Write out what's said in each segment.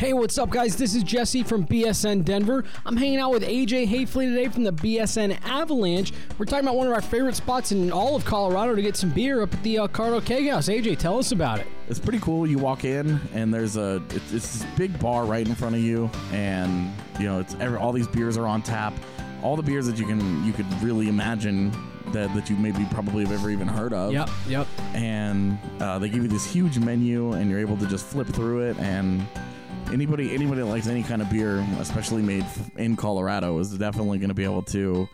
Hey, what's up, guys? This is Jesse from BSN Denver. I'm hanging out with AJ Hayfley today from the BSN Avalanche. We're talking about one of our favorite spots in all of Colorado to get some beer up at the uh, Colorado Keg House. AJ, tell us about it. It's pretty cool. You walk in and there's a it's, it's this big bar right in front of you, and you know it's every, all these beers are on tap. All the beers that you can you could really imagine that, that you maybe probably have ever even heard of. Yep, yep. And uh, they give you this huge menu, and you're able to just flip through it. And anybody anybody that likes any kind of beer, especially made in Colorado, is definitely going to be able to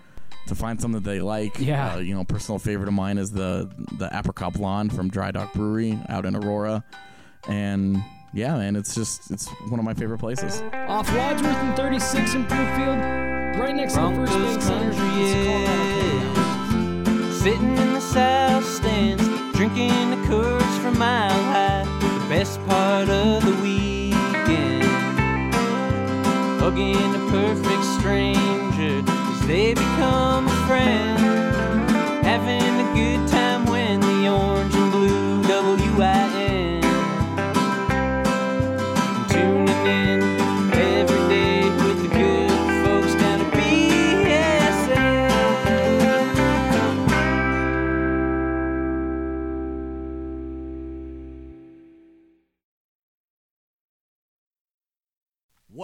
to find something that they like. Yeah. Uh, you know, personal favorite of mine is the the apricot blonde from Dry Dock Brewery out in Aurora, and yeah, man, it's just it's one of my favorite places. Off Wadsworth and 36 in Broomfield, right next to the First Bank Center. country, It's Colorado Keg House. Sitting in the south stands, drinking the Coors from Mile High. The best part of the weekend. Hugging a perfect stranger as they become a friend. Having a good time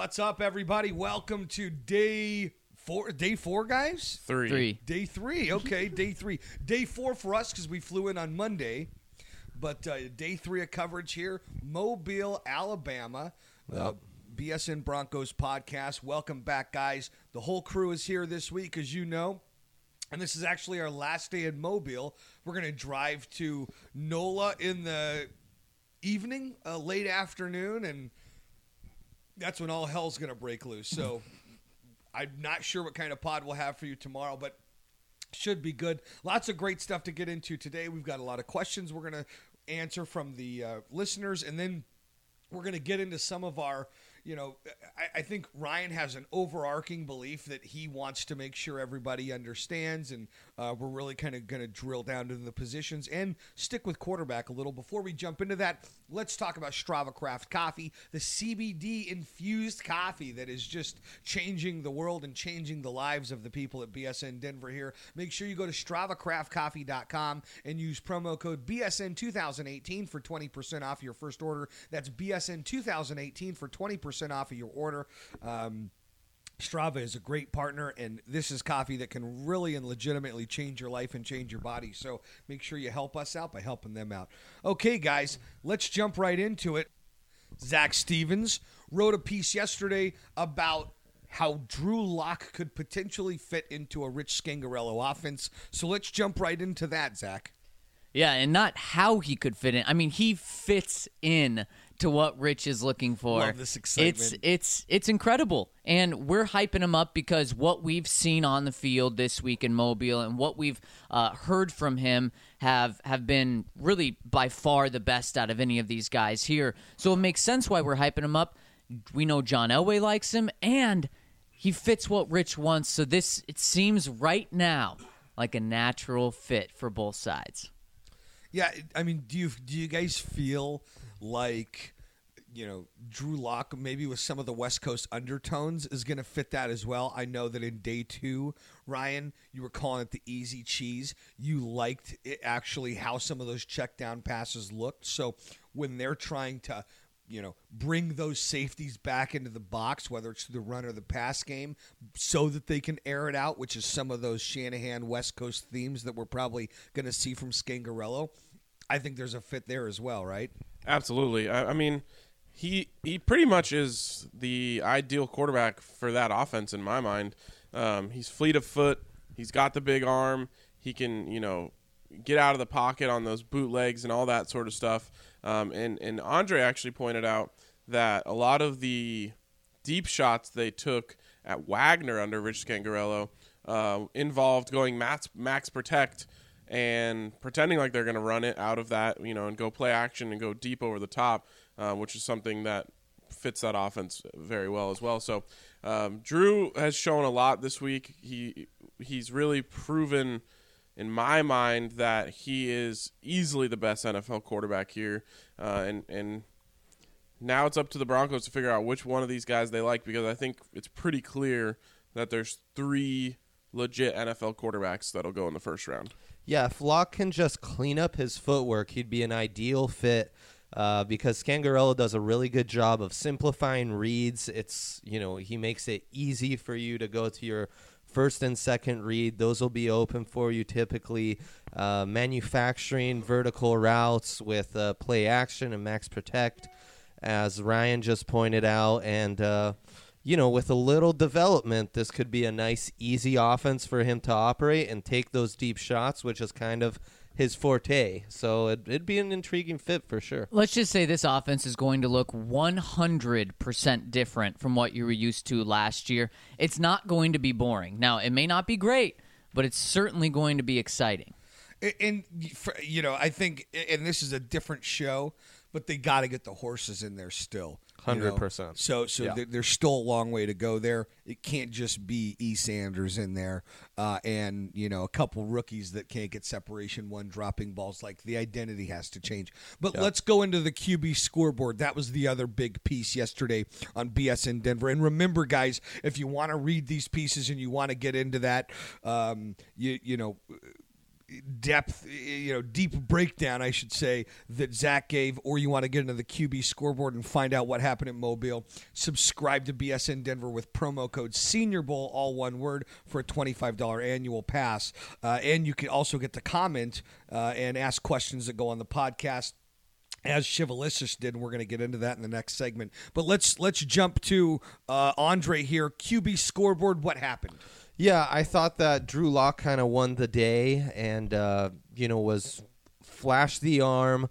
What's up, everybody? Welcome to day four. Day four, guys. Three. Three. Day three. Okay, day three. Day four for us because we flew in on Monday, but uh, day three of coverage here, Mobile, Alabama. Uh, BSN Broncos podcast. Welcome back, guys. The whole crew is here this week, as you know. And this is actually our last day in Mobile. We're going to drive to NOLA in the evening, uh, late afternoon, and that's when all hell's going to break loose. So I'm not sure what kind of pod we'll have for you tomorrow, but should be good. Lots of great stuff to get into today. We've got a lot of questions we're going to answer from the uh, listeners, and then we're going to get into some of our you know I, I think ryan has an overarching belief that he wants to make sure everybody understands and uh, we're really kind of going to drill down into the positions and stick with quarterback a little. Before we jump into that let's talk about strava craft coffee the cbd infused coffee that is just changing the world and changing the lives of the people at bsn denver here. Make sure you go to stravacraftcoffee.com and use promo code bsn2018 for 20% off your first order. That's bsn 2018 for 20% off of your order. Um, Strava is a great partner, and this is coffee that can really and legitimately change your life and change your body. So make sure you help us out by helping them out. Okay, guys, let's jump right into it. Zach Stevens wrote a piece yesterday about how Drew Lock could potentially fit into a Rich Scangarello offense. So let's jump right into that, Zach. Yeah, and not how he could fit in. I mean, he fits in to what Rich is looking for. Love this excitement. It's it's it's incredible, and we're hyping him up because what we've seen on the field this week in Mobile and what we've uh, heard from him have have been really by far the best out of any of these guys here. So it makes sense why we're hyping him up. We know John Elway likes him, and he fits what Rich wants. So this it seems right now like a natural fit for both sides. Yeah, I mean, do you do you guys feel like you know Drew Lock maybe with some of the West Coast undertones is going to fit that as well? I know that in day two, Ryan, you were calling it the easy cheese. You liked it actually how some of those check down passes looked. So when they're trying to you know, bring those safeties back into the box, whether it's the run or the pass game, so that they can air it out, which is some of those Shanahan West Coast themes that we're probably going to see from Scangarello. I think there's a fit there as well, right? Absolutely. I, I mean, he he pretty much is the ideal quarterback for that offense in my mind. Um, he's fleet of foot. He's got the big arm. He can you know get out of the pocket on those bootlegs and all that sort of stuff. Um, and and Andre actually pointed out that a lot of the deep shots they took at Wagner under Rich Scangarello uh, involved going max, max protect and pretending like they're going to run it out of that, you know, and go play action and go deep over the top, uh, which is something that fits that offense very well as well. So um, Drew has shown a lot this week. He he's really proven, in my mind, that he is easily the best NFL quarterback here, uh, and and now it's up to the Broncos to figure out which one of these guys they like because I think it's pretty clear that there's three legit NFL quarterbacks that'll go in the first round. Yeah, if Lock can just clean up his footwork, he'd be an ideal fit. Uh, because Scangarello does a really good job of simplifying reads. It's you know he makes it easy for you to go to your first and second read. Those will be open for you typically. Uh, manufacturing vertical routes with uh, play action and max protect, as Ryan just pointed out, and uh, you know, with a little development, this could be a nice, easy offense for him to operate and take those deep shots, which is kind of his forte. So it, it'd be an intriguing fit for sure. Let's just say this offense is going to look 100% different from what you were used to last year. It's not going to be boring. Now, it may not be great, but it's certainly going to be exciting. And you know, I think, and this is a different show, but they got to get the horses in there still. Know? 100%. So, so Yeah. there's still a long way to go there. It can't just be E. Sanders in there, uh, and you know, a couple rookies that can't get separation, one dropping balls. Like the identity has to change. But let's go into the QB scoreboard. That was the other big piece yesterday on BSN Denver. And remember, guys, if you want to read these pieces and you want to get into that, um, you you know depth, you know, deep breakdown, I should say, that Zach gave, or you want to get into the QB scoreboard and find out what happened at Mobile, subscribe to BSN Denver with promo code Senior Bowl, all one word, for a $25 annual pass. Uh, and you can also get to comment uh, and ask questions that go on the podcast as Chivalicious did, and we're going to get into that in the next segment. But let's let's jump to uh, Andre here. QB scoreboard. What happened? Yeah, I thought that Drew Lock kind of won the day and, uh, you know, was flashed the arm,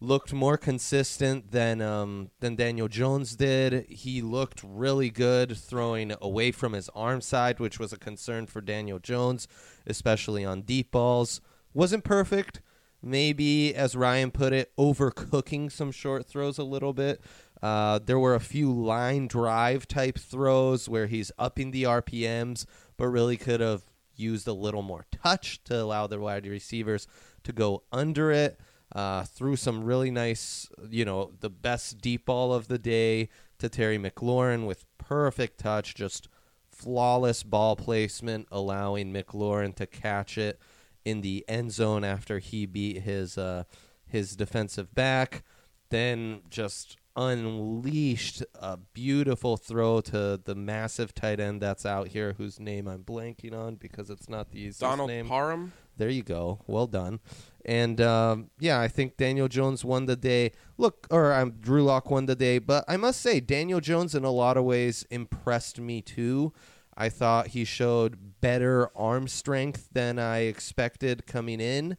looked more consistent than um, than Daniel Jones did. He looked really good throwing away from his arm side, which was a concern for Daniel Jones, especially on deep balls. Wasn't perfect. Maybe, as Ryan put it, overcooking some short throws a little bit. Uh, there were a few line drive type throws where he's upping the RPMs, but really could have used a little more touch to allow the wide receivers to go under it. Uh, threw some really nice, you know, the best deep ball of the day to Terry McLaurin with perfect touch, just flawless ball placement, allowing McLaurin to catch it in the end zone after he beat his uh, his defensive back. Then just unleashed a beautiful throw to the massive tight end that's out here, whose name I'm blanking on because it's not the easiest Donald name. Parham. There you go. Well done. And um, yeah, I think Daniel Jones won the day. Look, or um, Drew Lock won the day, but I must say Daniel Jones in a lot of ways impressed me too. I thought he showed better arm strength than I expected coming in.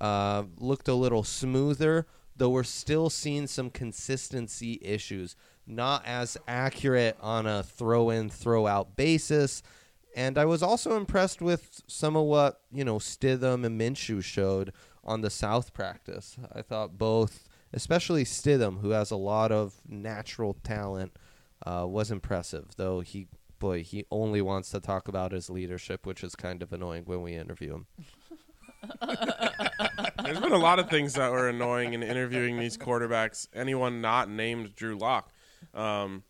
Uh, looked a little smoother, though we're still seeing some consistency issues. Not as accurate on a throw in, throw out basis. And I was also impressed with some of what, you know, Stidham and Minshew showed on the South practice. I thought both, especially Stidham, who has a lot of natural talent, uh, was impressive. Though he, boy, he only wants to talk about his leadership, which is kind of annoying when we interview him. There's been a lot of things that were annoying in interviewing these quarterbacks. Anyone not named Drew Lock. Um,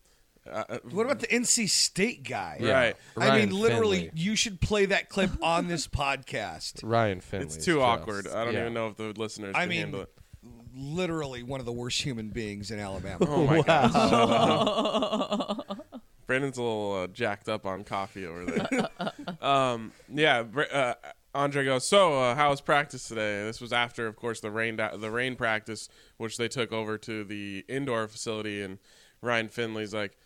uh, What about the NC State guy? Right. I mean, literally, Finley. you should play that clip on this podcast. Ryan Finley. it's too awkward. I don't even know if the listeners I can mean, handle it. literally one of the worst human beings in Alabama. Oh my god. Brandon's a little uh, jacked up on coffee over there. um, yeah, Br- uh, Andre goes. So, uh, how was practice today? This was after, of course, the rain the rain practice, which they took over to the indoor facility. And Ryan Finley's like,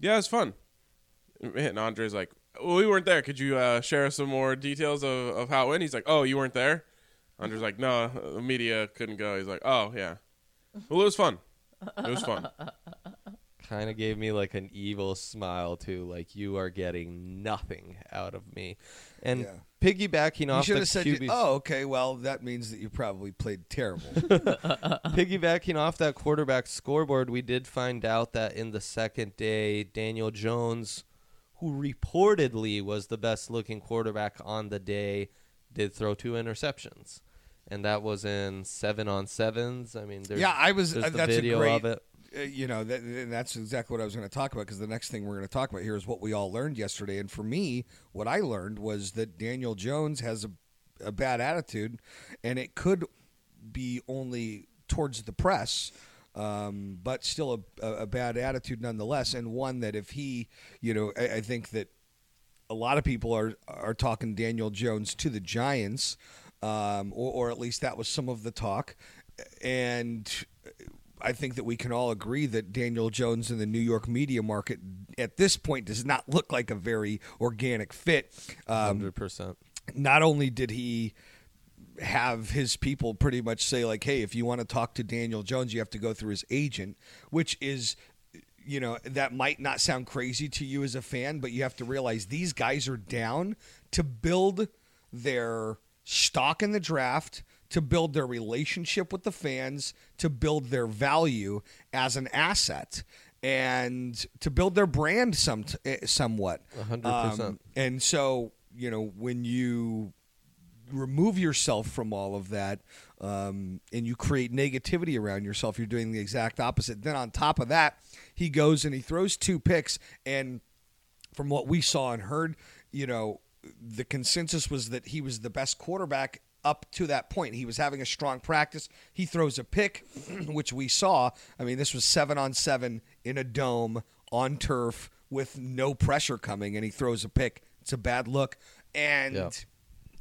"Yeah, it was fun." And Andre's like, "Well, we weren't there. Could you uh, share some more details of, of how it went?" He's like, "Oh, you weren't there." Andre's like, "No, the media couldn't go." He's like, "Oh, yeah. Well, it was fun. It was fun." kind of gave me like an evil smile too like you are getting nothing out of me and Yeah. piggybacking off should the said, QB "Oh, okay. Well, that means that you probably played terrible." piggybacking off that quarterback scoreboard we did find out that in the second day Daniel Jones who reportedly was the best looking quarterback on the day did throw two interceptions and that was in seven on sevens i mean there's, yeah, I was. Uh, that's video a great. of it you know, that, that's exactly what I was going to talk about because the next thing we're going to talk about here is what we all learned yesterday. And for me, what I learned was that Daniel Jones has a, a bad attitude, and it could be only towards the press. Um, but still a, a, a bad attitude nonetheless, and one that if he, you know, I, I think that a lot of people are are talking Daniel Jones to the Giants, um, or, or at least that was some of the talk. And I think that we can all agree that Daniel Jones in the New York media market at this point does not look like a very organic fit. Um, Hundred percent. not only did he have his people pretty much say like hey if you want to talk to daniel jones you have to go through his agent which is you know that might not sound crazy to you as a fan but you have to realize these guys are down to build their stock in the draft to build their relationship with the fans to build their value as an asset and to build their brand some somewhat A hundred percent. Um, and so you know when you remove yourself from all of that um, and you create negativity around yourself you're doing the exact opposite then on top of that he goes and he throws two picks and from what we saw and heard you know the consensus was that he was the best quarterback up to that point. He was having a strong practice. He throws a pick which we saw. I mean this was seven on seven in a dome on turf with no pressure coming and he throws a pick. It's a bad look. And Yeah.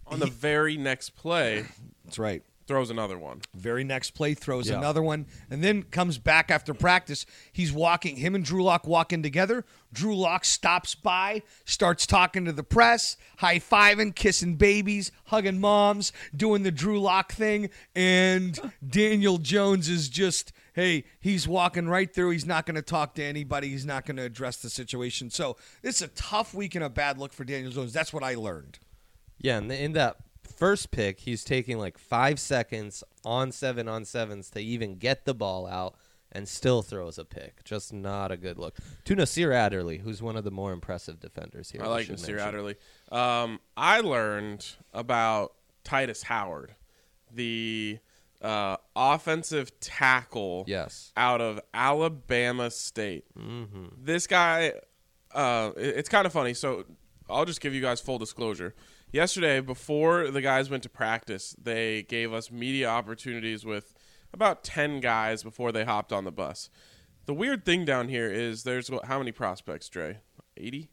On the very next play, that's right throws another one. Very next play throws Yeah. another one and then comes back after practice. He's walking, him and Drew Lock walking together. Drew Lock stops by, starts talking to the press, high fiving, kissing babies, hugging moms, doing the Drew Lock thing. And Daniel Jones is just, hey, he's walking right through. He's not going to talk to anybody, he's not going to address the situation. So it's a tough week and a bad look for Daniel Jones. That's what I learned. Yeah, and in that first pick, he's taking like five seconds on seven on sevens to even get the ball out, and still throws a pick. Just not a good look. To Nasir Adderley, who's one of the more impressive defenders here. I like Nasir mention. Adderley. Um, I learned about Tytus Howard, the uh, offensive tackle Yes. out of Alabama State. Mm-hmm. This guy, uh, it- it's kind of funny. So I'll just give you guys full disclosure. Yesterday, before the guys went to practice, they gave us media opportunities with about 10 guys before they hopped on the bus. The weird thing down here is there's what, how many prospects, Dre? 80?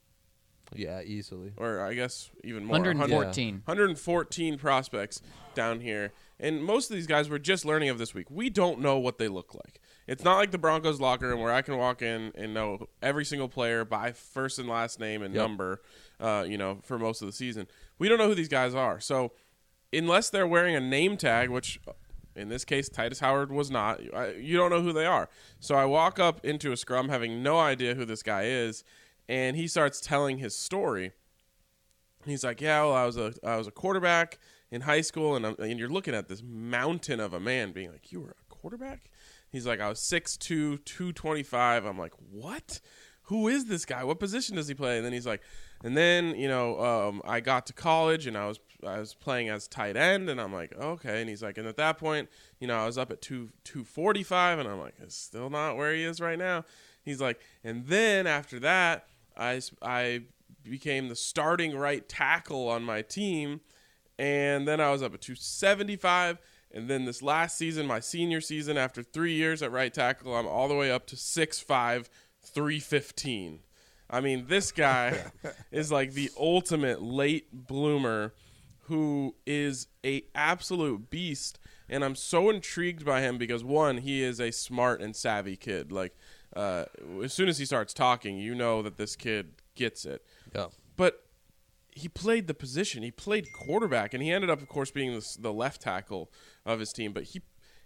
Yeah, easily. or I guess even more. 114. 114 prospects down here. And most of these guys we're just learning of this week. We don't know what they look like. It's not like the Broncos locker room where I can walk in and know every single player by first and last name and Yep. number, uh, you know, for most of the season. We don't know who these guys are. So unless they're wearing a name tag, which in this case Tytus Howard was not, you don't know who they are. So I walk up into a scrum having no idea who this guy is, and he starts telling his story. He's like, "Yeah, well, I was a I was a quarterback in high school, and I'm, and you're looking at this mountain of a man, being like, you were a quarterback." He's like, "I was 6'2", 225. I'm like, "What? Who is this guy? What position does he play?" And then he's like, and then you know, um, I got to college, and I was I was playing as tight end, and I'm like, okay. And he's like, and at that point, you know, I was up at two two forty five, and I'm like, it's still not where he is right now. He's like, and then after that, I I became the starting right tackle on my team, and then I was up at 275. And then this last season, my senior season, after three years at right tackle, I'm all the way up to 6'5, 315. I mean, this guy is like the ultimate late bloomer who is a absolute beast and I'm so intrigued by him because one, he is a smart and savvy kid. Like uh, as soon as he starts talking, you know that this kid gets it Yeah. but he played the position. He played quarterback, and he ended up, of course, being the, the left tackle of his team. But he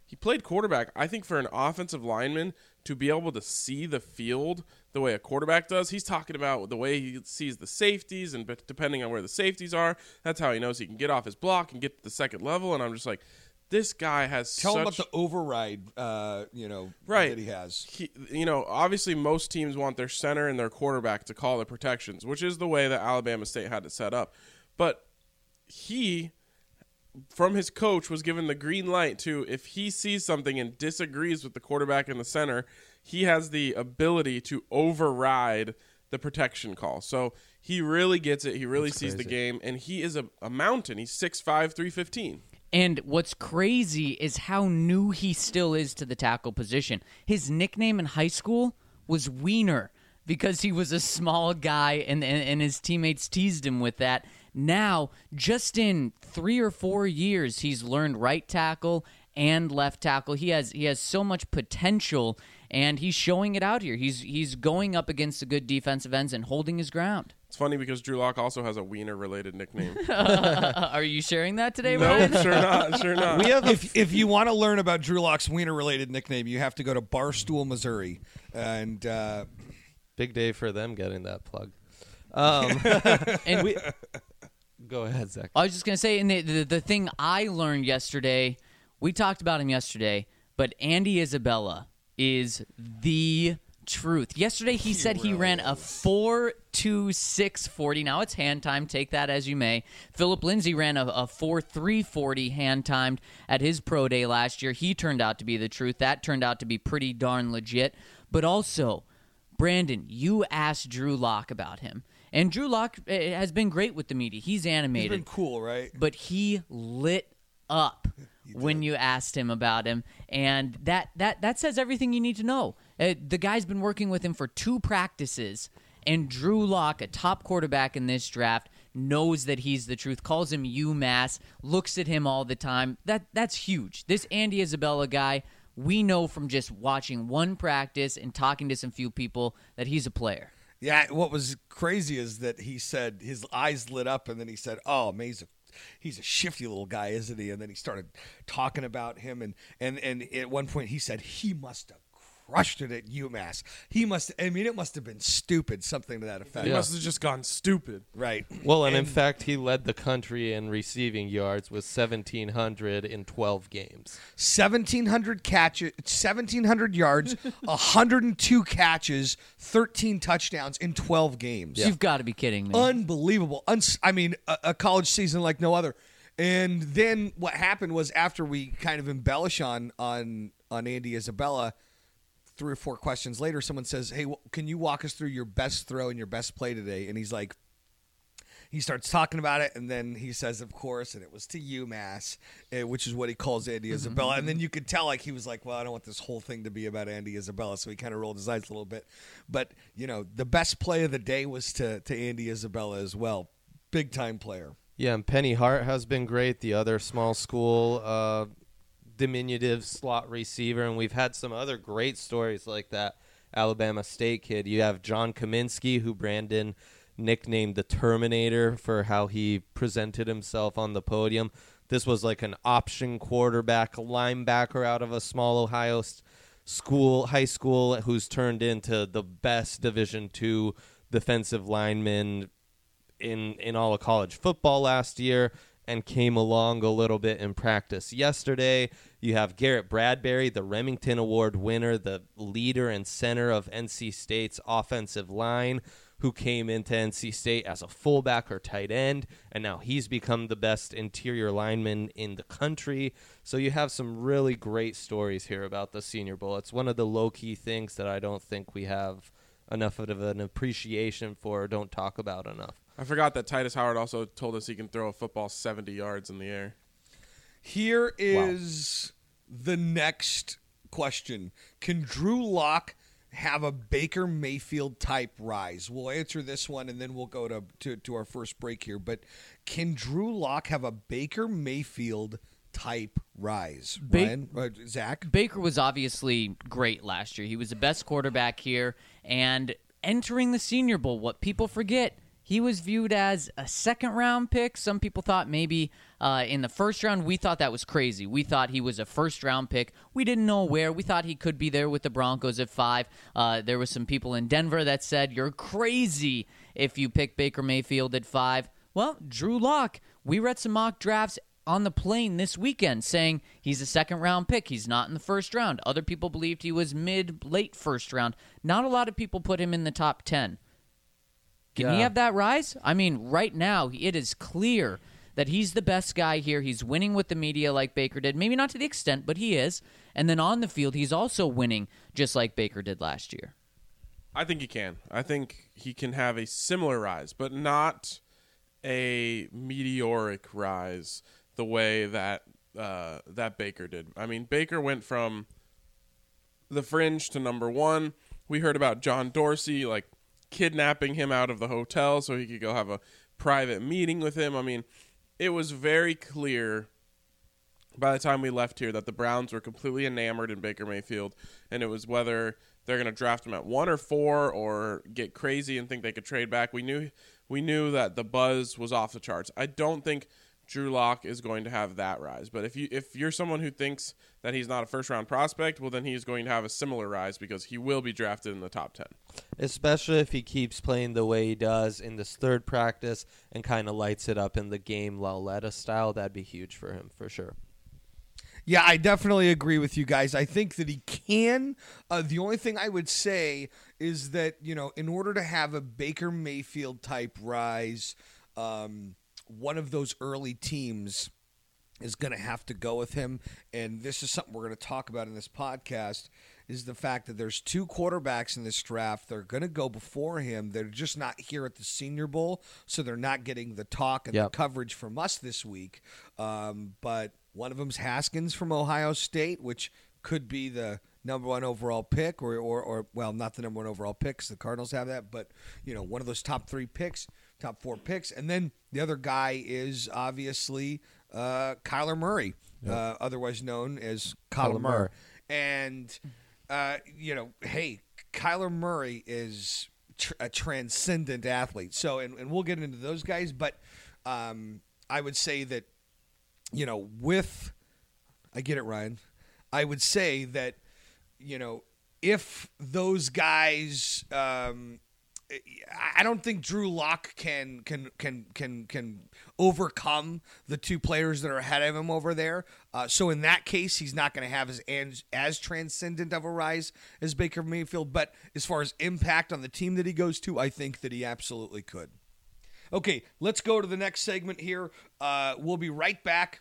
he played quarterback. I think for an offensive lineman to be able to see the field the way a quarterback does, he's talking about the way he sees the safeties, and but depending on where the safeties are, that's how he knows he can get off his block and get to the second level. And I'm just like, this guy has Tell such him about the override, uh, you know, right that he has. he, you know obviously most teams want their center and their quarterback to call the protections which is the way that alabama state had it set up but he from his coach was given the green light to if he sees something and disagrees with the quarterback in the center, he has the ability to override the protection call. So he really gets it. He really sees the game, and he is a, a mountain. He's 6'5", 315. And what's crazy is how new he still is to the tackle position. His nickname in high school was Wiener because he was a small guy and, and, and his teammates teased him with that. Now, just in three or four years, he's learned right tackle and left tackle. He has he has so much potential and he's showing it out here. He's he's going up against the good defensive ends and holding his ground. It's funny because Drew Lock also has a wiener related nickname. Uh, are you sharing that today, no, Ryan? sure not. Sure not. We have a if if you want to learn about Drew Lock's wiener related nickname, you have to go to Barstool, Missouri, and uh, big day for them getting that plug. Um, And we, go ahead, Zach. I was just gonna say, and the, the the thing I learned yesterday, we talked about him yesterday, but Andy Isabella is the truth. Yesterday he, said he ran a four two six forty. Now it's hand time. Take that as you may. Phillip Lindsay ran a, a four three forty hand timed at his pro day last year. He turned out to be the truth. That turned out to be pretty darn legit. But also, Brandon, you asked Drew Lock about him. And Drew Lock eh, has been great with the media. He's he's animated been cool, right? but he lit up when you asked him about him. And that that that says everything you need to know. Uh, the guy's been working with him for two practices and drew Lock, a top quarterback in this draft knows that he's the truth calls him umass looks at him all the time. That that's huge. This andy isabella guy we know from just watching one practice and talking to some few people that he's a player Yeah, what was crazy is that he said his eyes lit up, and then he said, "Oh, man, he's a, he's a shifty little guy, isn't he?" And then he started talking about him, and and and at one point he said he must have crushed it at UMass. He must. I mean, it must have been stupid, something to that effect. he must have just gone stupid. Right. Well, and, in fact, he led the country in receiving yards with 1,700 in 12 games. 1700 catches 1700 yards 102 catches 13 touchdowns in 12 games you've got to be kidding me unbelievable Uns- i mean a, a college season like no other and then what happened was after we kind of embellish on on on andy isabella three or four questions later someone says hey can you walk us through your best throw and your best play today and he's like he starts talking about it, and then he says, "Of course," and it was to UMass, uh, which is what he calls Andy Isabella. And then you could tell, like he was like, "Well, I don't want this whole thing to be about Andy Isabella," so he kind of rolled his eyes a little bit. But you know, the best play of the day was to to Andy Isabella as well, big time player. Yeah, and Penny Hart has been great. The other small school uh, diminutive slot receiver, and we've had some other great stories like that. Alabama State kid. You have John Cominsky, who Brandon nicknamed the Terminator for how he presented himself on the podium. This was like an option quarterback, linebacker out of a small Ohio school, high school, who's turned into the best Division two defensive lineman in in all of college football last year and came along a little bit in practice yesterday. You have Garrett Bradbury, the Rimington Award winner, the leader and center of NC State's offensive line, who came into NC State as a fullback or tight end, and now he's become the best interior lineman in the country. So you have some really great stories here about the Senior Bowl. It's one of the low key things that I don't think we have enough of an appreciation for or don't talk about enough. I forgot that Tytus Howard also told us he can throw a football 70 yards in the air. Here is the next question: Can Drew Lock have a Baker Mayfield type rise? We'll answer this one, and then we'll go to to, to our first break here. But can Drew Lock have a Baker Mayfield type rise? Ba- Ryan, uh, Zach. Baker was obviously great last year. He was the best quarterback here. And entering the Senior Bowl, what people forget, he was viewed as a second round pick. Some people thought maybe uh, in the first round. We thought that was crazy. We thought he was a first round pick. We didn't know where. We thought he could be there with the Broncos at five. Uh, there was some people in Denver that said, You're crazy if you pick Baker Mayfield at five. Well, Drew Lock, we read some mock drafts on the plane this weekend saying he's a second round pick. He's not in the first round. Other people believed he was mid, late first round. Not a lot of people put him in the top 10. Can he have that rise? I mean, right now, it is clear that he's the best guy here. He's winning with the media like Baker did. Maybe not to the extent, but he is. And then on the field, he's also winning just like Baker did last year. I think he can. I think he can have a similar rise, but not a meteoric rise the way that uh, that Baker did. I mean, Baker went from the fringe to number one. We heard about John Dorsey like kidnapping him out of the hotel so he could go have a private meeting with him. I mean, it was very clear by the time we left here that the Browns were completely enamored in Baker Mayfield, and it was whether they're going to draft him at one or four or get crazy and think they could trade back. We knew we knew that the buzz was off the charts. I don't think Drew Lock is going to have that rise, but if you if you're someone who thinks that he's not a first round prospect, well then he's going to have a similar rise because he will be drafted in the top ten. especially if he keeps playing the way he does in this third practice and kind of lights it up in the game Lauletta style. That'd be huge for him for sure. Yeah, I definitely agree with you guys. I think that he can. Uh, the only thing I would say is that, you know, in order to have a Baker Mayfield type rise, um, one of those early teams is going to have to go with him. And this is something we're going to talk about in this podcast is the fact that there's two quarterbacks in this draft. They're going to go before him. They're just not here at the Senior Bowl, so they're not getting the talk and Yep. the coverage from us this week. Um, but one of them's Haskins from Ohio State, which could be the number one overall pick, or, or, or well, not the number one overall pick 'cause the Cardinals have that, but you know, one of those top three picks, top four picks, and then the other guy is obviously uh, Kyler Murray, uh, otherwise known as Kyler Murray. and uh, you know, hey, Kyler Murray is tr- a transcendent athlete. So, and, and we'll get into those guys, but um, I would say that you know, with I get it, Ryan. I would say that you know if those guys. Um, I don't think Drew Lock can can can can can overcome the two players that are ahead of him over there. Uh, so in that case, he's not going to have as, as transcendent of a rise as Baker Mayfield. But as far as impact on the team that he goes to, I think that he absolutely could. Okay, let's go to the next segment here. Uh, we'll be right back.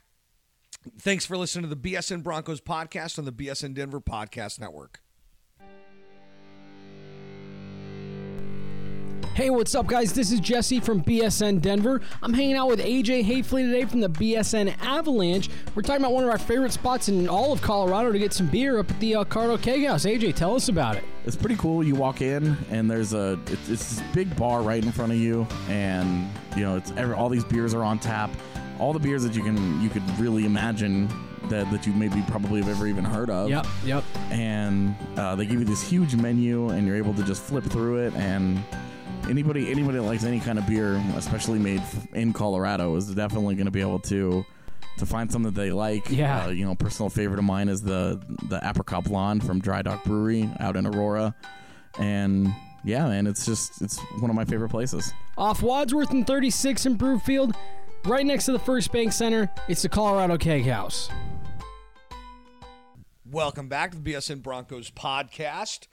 Thanks for listening to the BSN Broncos podcast on the BSN Denver Podcast Network. Hey, what's up, guys? This is Jesse from BSN Denver. I'm hanging out with AJ Hayfley today from the BSN Avalanche. We're talking about one of our favorite spots in all of Colorado to get some beer up at the uh, Colorado Keg House. AJ, tell us about it. It's pretty cool. You walk in and there's a it's, it's this big bar right in front of you, and you know it's every, all these beers are on tap, all the beers that you can you could really imagine that that you maybe probably have ever even heard of. Yep, yep. And uh, they give you this huge menu, and you're able to just flip through it. And anybody anybody that likes any kind of beer, especially made in Colorado, is definitely going to be able to. To find something that they like, Yeah. Uh, you know, personal favorite of mine is the the apricot blonde from Dry Dock Brewery out in Aurora, and yeah, man, it's just it's one of my favorite places. Off Wadsworth and 36 in Broomfield, right next to the First Bank Center, it's the Colorado Keg House. Welcome back to the BSN Broncos podcast.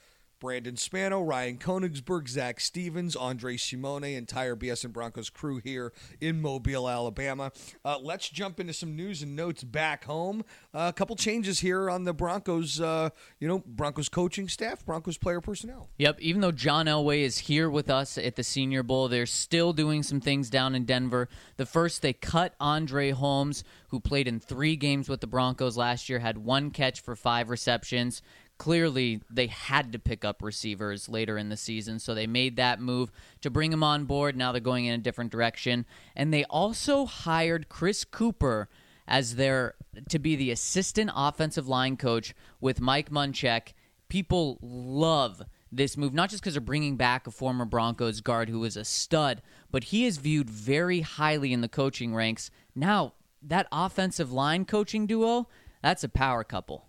Brandon Spano, Ryan Koenigsberg, Zach Stevens, Andre Simone, entire BSN Broncos crew here in Mobile, Alabama. Uh, let's jump into some news and notes back home. Uh, a couple changes here on the Broncos, uh, you know, Broncos coaching staff, Broncos player personnel. Yep, even though John Elway is here with us at the Senior Bowl, they're still doing some things down in Denver. The first, they cut Andre Holmes, who played in three games with the Broncos last year, had one catch for five receptions. Clearly, they had to pick up receivers later in the season, so they made that move to bring him on board. Now they're going in a different direction. And they also hired Chris Kuper as their to be the assistant offensive line coach with Mike Munchak. People love this move, not just because they're bringing back a former Broncos guard who was a stud, but he is viewed very highly in the coaching ranks. Now, that offensive line coaching duo, that's a power couple.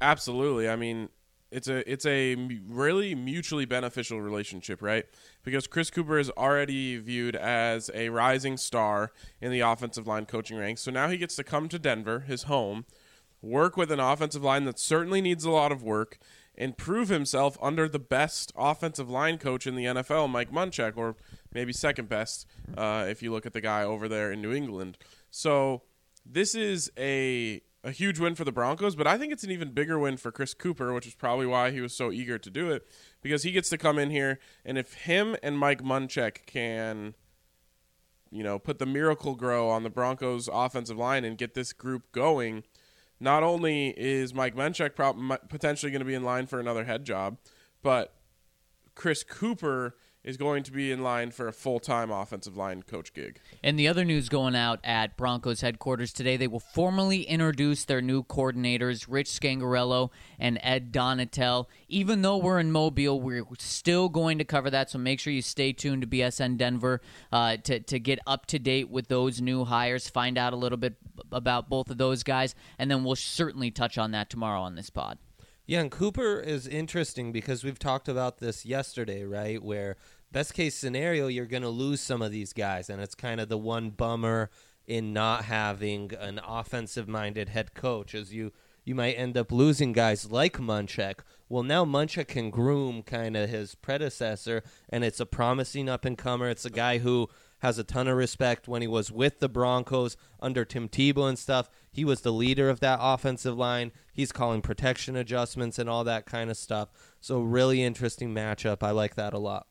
Absolutely. I mean, it's a it's a really mutually beneficial relationship, right? Because Chris Kuper is already viewed as a rising star in the offensive line coaching ranks. So now he gets to come to Denver, his home, work with an offensive line that certainly needs a lot of work, and prove himself under the best offensive line coach in the NFL, Mike Munchak, or maybe second best uh, if you look at the guy over there in New England. So this is a a huge win for the Broncos, but I think it's an even bigger win for Chris Kuper, which is probably why he was so eager to do it because he gets to come in here and if him and Mike Munchak can you know, put the miracle grow on the Broncos offensive line and get this group going, not only is Mike Munchak potentially going to be in line for another head job, but Chris Kuper is going to be in line for a full-time offensive line coach gig. And the other news going out at Broncos headquarters today, they will formally introduce their new coordinators, Rich Scangarello and Ed Donatell. Even though we're in Mobile, we're still going to cover that, so make sure you stay tuned to BSN Denver uh, to, to get up to date with those new hires, find out a little bit about both of those guys, and then we'll certainly touch on that tomorrow on this pod. Yeah, and Kuper is interesting because we've talked about this yesterday, right? Where best case scenario, you're going to lose some of these guys, and it's kind of the one bummer in not having an offensive minded head coach, as you you might end up losing guys like Munchak. Well, now Munchak can groom kind of his predecessor, and it's a promising up and comer. It's a guy who has a ton of respect when he was with the Broncos under Tim Tebow and stuff. He was the leader of that offensive line. He's calling protection adjustments and all that kind of stuff. So, really interesting matchup. I like that a lot.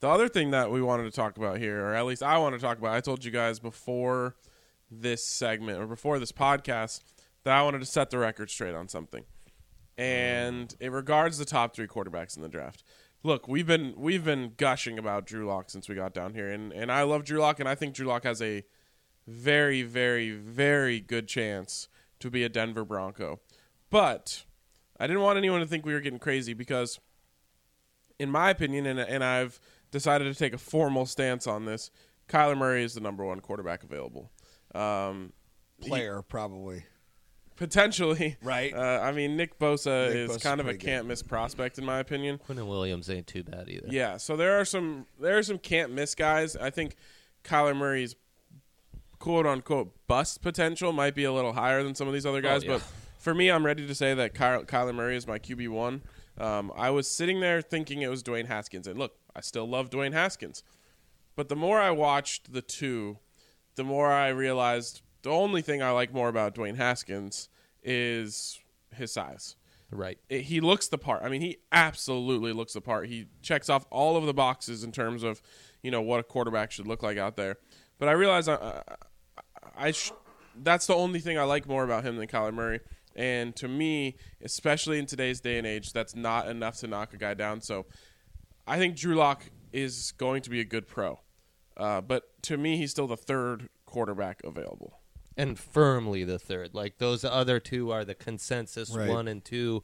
The other thing that we wanted to talk about here, or at least I want to talk about, I told you guys before this segment or before this podcast that I wanted to set the record straight on something. And it regards the top three quarterbacks in the draft. Look, we've been we've been gushing about Drew Lock since we got down here, and, and I love Drew Lock, and I think Drew Lock has a very, very, very good chance to be a Denver Bronco. But I didn't want anyone to think we were getting crazy because, in my opinion, and, and I've decided to take a formal stance on this, Kyler Murray is the number one quarterback available. Um, Player, probably. potentially, Right. Uh, I mean, Nick Bosa Nick is Bosa's kind of a can't miss prospect in my opinion. Quinnen Williams ain't too bad either. Yeah, so there are some there are some can't miss guys. I think Kyler Murray's quote unquote bust potential might be a little higher than some of these other guys, yeah. but for me, I'm ready to say that Ky- Kyler Murray is my QB one. Um, I was sitting there thinking it was Dwayne Haskins, and look, I still love Dwayne Haskins, but the more I watched the two, the more I realized the only thing I like more about Dwayne Haskins is his size Right. it, he looks the part. I mean, he absolutely looks the part. He checks off all of the boxes in terms of, you know, what a quarterback should look like out there. But I realize I, I, I sh- that's the only thing I like more about him than Kyler Murray. And to me, especially in today's day and age, that's not enough to knock a guy down. So I think Drew Lock is going to be a good pro. Uh, but to me, he's still the third quarterback available. and firmly the third. Like those other two are the consensus Right. one and two.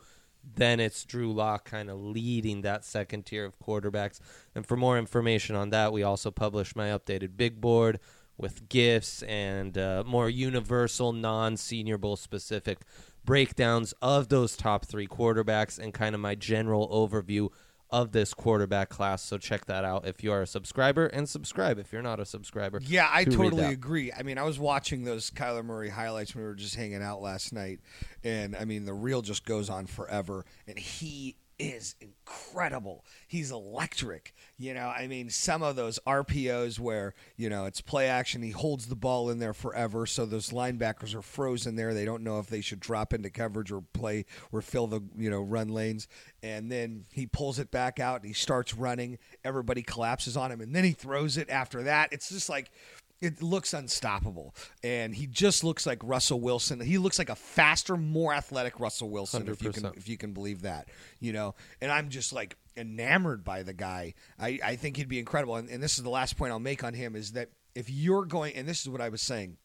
Then it's Drew Lock kind of leading that second tier of quarterbacks. And for more information on that, we also published my updated big board with gifts and uh, more universal, non Senior Bowl specific breakdowns of those top three quarterbacks and kind of my general overview of this quarterback class. So check that out if you are a subscriber and subscribe if you're not a subscriber. Yeah, I to totally agree. I mean, I was watching those Kyler Murray highlights when we were just hanging out last night, and I mean, the reel just goes on forever, and he is incredible. He's electric. You know, I mean, some of those RPOs where, you know, it's play action, he holds the ball in there forever, so those linebackers are frozen there. They don't know if they should drop into coverage or play or fill the, you know, run lanes. And then he pulls it back out and he starts running. Everybody collapses on him, and then he throws it after that. It's just like it looks unstoppable. And he just looks like Russell Wilson. He looks like a faster, more athletic Russell Wilson, if you can if you can believe that. You know, and I'm just like enamored by the guy. I, I think he'd be incredible. And, and this is the last point I'll make on him is that if you're going and this is what I was saying.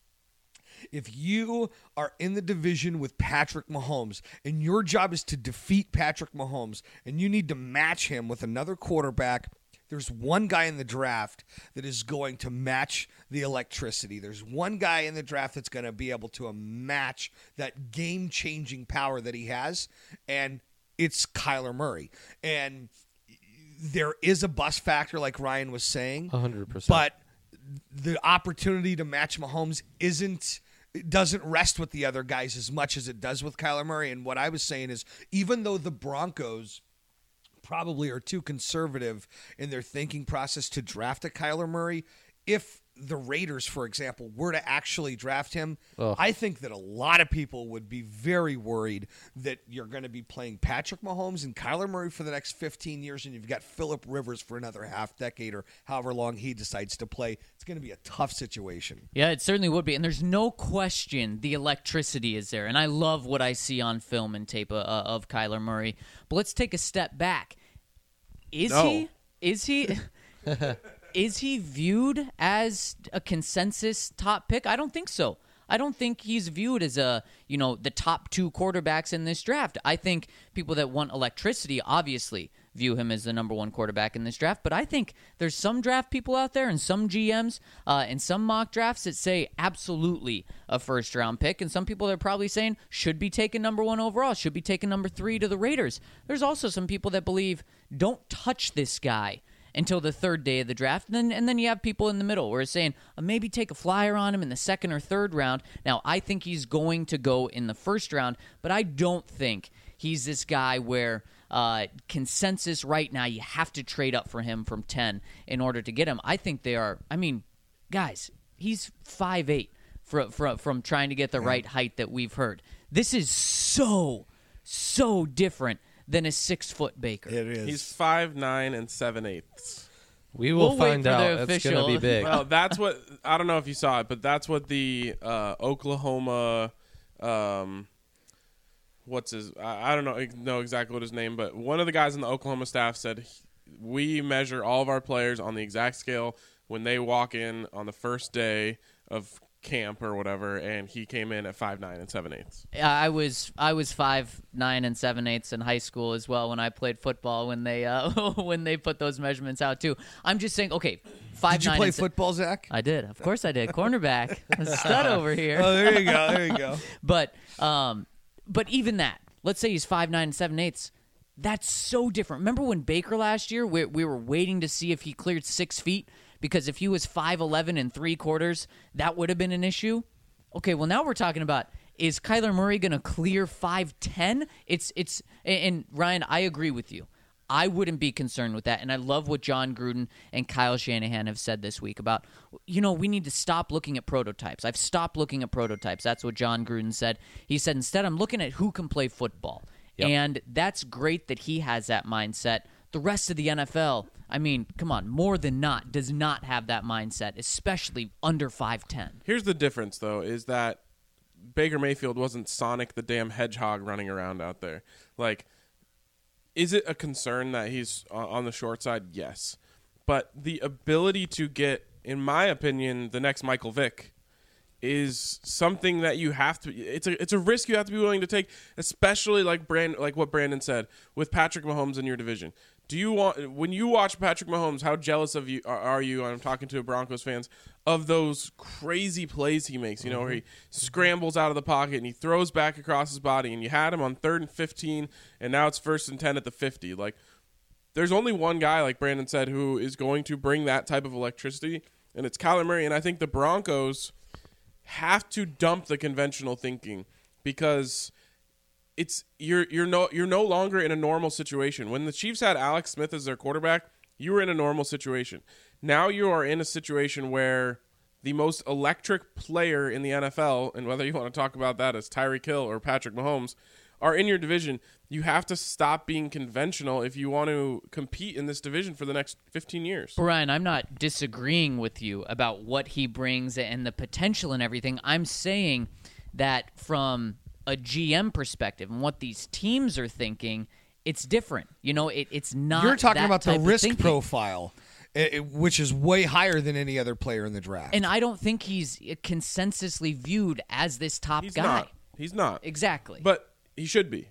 If you are in the division with Patrick Mahomes and your job is to defeat Patrick Mahomes and you need to match him with another quarterback, there's one guy in the draft that is going to match the electricity. There's one guy in the draft that's going to be able to uh, match that game changing power that he has, and it's Kyler Murray. And there is a bus factor, like Ryan was saying. 100%. But the opportunity to match Mahomes isn't it doesn't rest with the other guys as much as it does with Kyler Murray. And what I was saying is, even though the Broncos probably are too conservative in their thinking process to draft a Kyler Murray, if the Raiders, for example, were to actually draft him, Ugh. I think that a lot of people would be very worried that you're going to be playing Patrick Mahomes and Kyler Murray for the next 15 years, and you've got Philip Rivers for another half decade or however long he decides to play. It's going to be a tough situation. Yeah, it certainly would be. And there's no question the electricity is there. And I love what I see on film and tape uh, of Kyler Murray. But let's take a step back. Is No. he? Is he? is he viewed as a consensus top pick? I don't think so. I don't think he's viewed as a, you know, the top two quarterbacks in this draft. I think people that want electricity obviously view him as the number one quarterback in this draft. But I think there's some draft people out there and some GMs uh, and some mock drafts that say absolutely a first round pick. And some people that are probably saying should be taken number one overall, should be taken number three to the Raiders. There's also some people that believe don't touch this guy until the third day of the draft. And then, and then you have people in the middle where it's saying uh, maybe take a flyer on him in the second or third round. Now, I think he's going to go in the first round, but I don't think he's this guy where uh, consensus right now you have to trade up for him from 10 in order to get him. I think they are, I mean, guys, he's 5'8 from, from, from trying to get the right height that we've heard. This is so, so different than a six foot Baker. It is. He's five nine and seven eighths. We will We'll wait find for the out. It's going to be big. Well, that's what I don't know if you saw it, but that's what the uh, Oklahoma, um, what's his? I, I don't know know exactly what his name, but one of the guys in the Oklahoma staff said we measure all of our players on the exact scale when they walk in on the first day of camp or whatever, and he came in at five nine and seven eighths. I was I was five nine and seven eighths in high school as well when I played football when they uh, when they put those measurements out too. I'm just saying, okay, five Did you nine play se- football, Zach? I did, of course I did. Cornerback, stud over here. Oh, there you go. There you go. But um, but even that, let's say he's five nine and seven eighths. That's so different. Remember when Baker last year, we, we were waiting to see if he cleared six feet because if he was five eleven and three quarters, that would have been an issue. Okay, well now we're talking about is Kyler Murray going to clear five ten? It's it's and and Ryan, I agree with you. I wouldn't be concerned with that. And I love what John Gruden and Kyle Shanahan have said this week about, you know, we need to stop looking at prototypes. I've stopped looking at prototypes. That's what John Gruden said. He said, instead, I'm looking at who can play football. And that's great that he has that mindset. The rest of the NFL, I mean, come on, more than not, does not have that mindset, especially under 5'10. Here's the difference, though, is that Baker Mayfield wasn't Sonic the damn Hedgehog running around out there. Like, is it a concern that he's on the short side? Yes. But the ability to get, in my opinion, the next Michael Vick is something that you have to it's a it's a risk you have to be willing to take especially like brand like what Brandon said with Patrick Mahomes in your division do you want when you watch Patrick Mahomes how jealous of you are, you I'm talking to Broncos fans of those crazy plays he makes you know where he mm-hmm. Mm-hmm. scrambles out of the pocket and he throws back across his body and you had him on 3rd and 15 and now it's first and 10 at the 50 like there's only one guy, like Brandon said, who is going to bring that type of electricity, and it's Kyler Murray. And I think the Broncos have to dump the conventional thinking because it's you're you're no you're no longer in a normal situation. When the Chiefs had Alex Smith as their quarterback, you were in a normal situation. Now you are in a situation where the most electric player in the NFL, and whether you want to talk about that as Tyreek Hill or Patrick Mahomes, are in your division. You have to stop being conventional if you want to compete in this division for the next 15 years. Brian, I'm not disagreeing with you about what he brings and the potential and everything. I'm saying that from a GM perspective and what these teams are thinking, it's different. You know, it, it's not. You're talking that about the type of risk profile, eh, eh, which is way higher than any other player in the draft. And I don't think he's consensusly viewed as this top He's guy. not. He's not. Exactly. But he should be.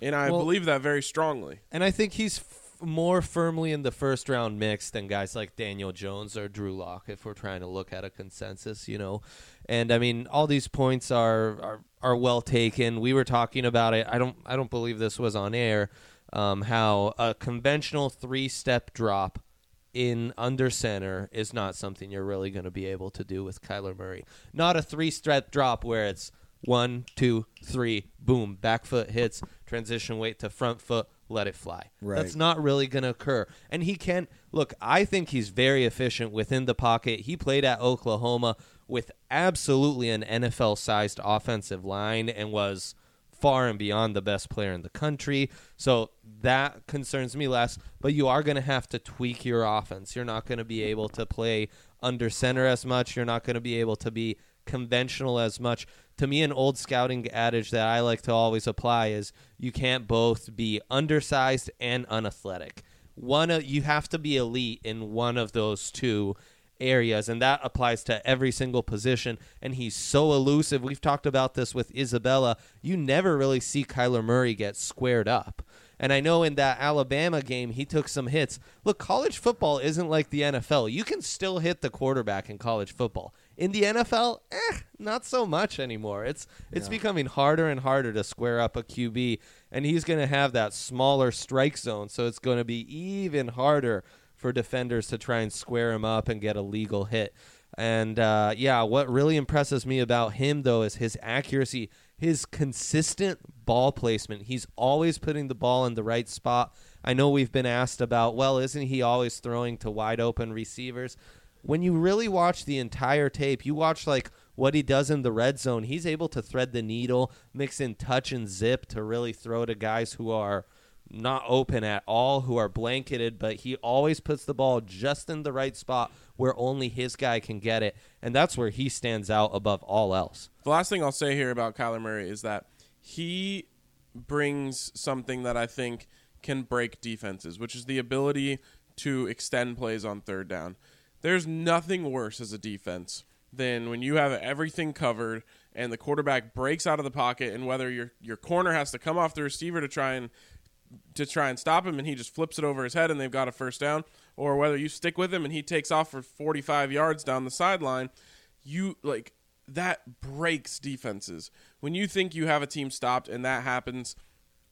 And I Well- believe that very strongly. And I think he's f- more firmly in the first round mix than guys like Daniel Jones or Drew Lock. If we're trying to look at a consensus, you know, and I mean all these points are are, are well taken. We were talking about it. I don't I don't believe this was on air. Um, how a conventional three step drop in under center is not something you're really going to be able to do with Kyler Murray. Not a three step drop where it's one, two, three, boom, back foot hits, transition weight to front foot, let it fly. Right. That's not really going to occur. And he can't look, I think he's very efficient within the pocket. He played at Oklahoma with absolutely an NFL sized offensive line and was far and beyond the best player in the country. So that concerns me less. But you are going to have to tweak your offense. You're not going to be able to play under center as much. You're not going to be able to be conventional as much. To me, an old scouting adage that I like to always apply is you can't both be undersized and unathletic. One, you have to be elite in one of those two areas, and that applies to every single position. And he's so elusive. We've talked about this with Isabella. You never really see Kyler Murray get squared up. And I know in that Alabama game, he took some hits. Look, college football isn't like the NFL. You can still hit the quarterback in college football. In the NFL, eh, not so much anymore. It's it's becoming harder and harder to square up a QB, and he's going to have that smaller strike zone, so it's going to be even harder for defenders to try and square him up and get a legal hit. And uh, yeah, what really impresses me about him though is his accuracy, his consistent ball placement. He's always putting the ball in the right spot. I know we've been asked about, well, isn't he always throwing to wide open receivers? When you really watch the entire tape, you watch like what he does in the red zone. He's able to thread the needle, mix in touch and zip to really throw to guys who are not open at all, who are blanketed, but he always puts the ball just in the right spot where only his guy can get it. And that's where he stands out above all else. The last thing I'll say here about Kyler Murray is that he brings something that I think can break defenses, which is the ability to extend plays on third down. There's nothing worse as a defense than when you have everything covered and the quarterback breaks out of the pocket and whether your your corner has to come off the receiver to try and to try and stop him and he just flips it over his head and they've got a first down. Or whether you stick with him and he takes off for 45 yards down the sideline you like that breaks defenses. When you think you have a team stopped and that happens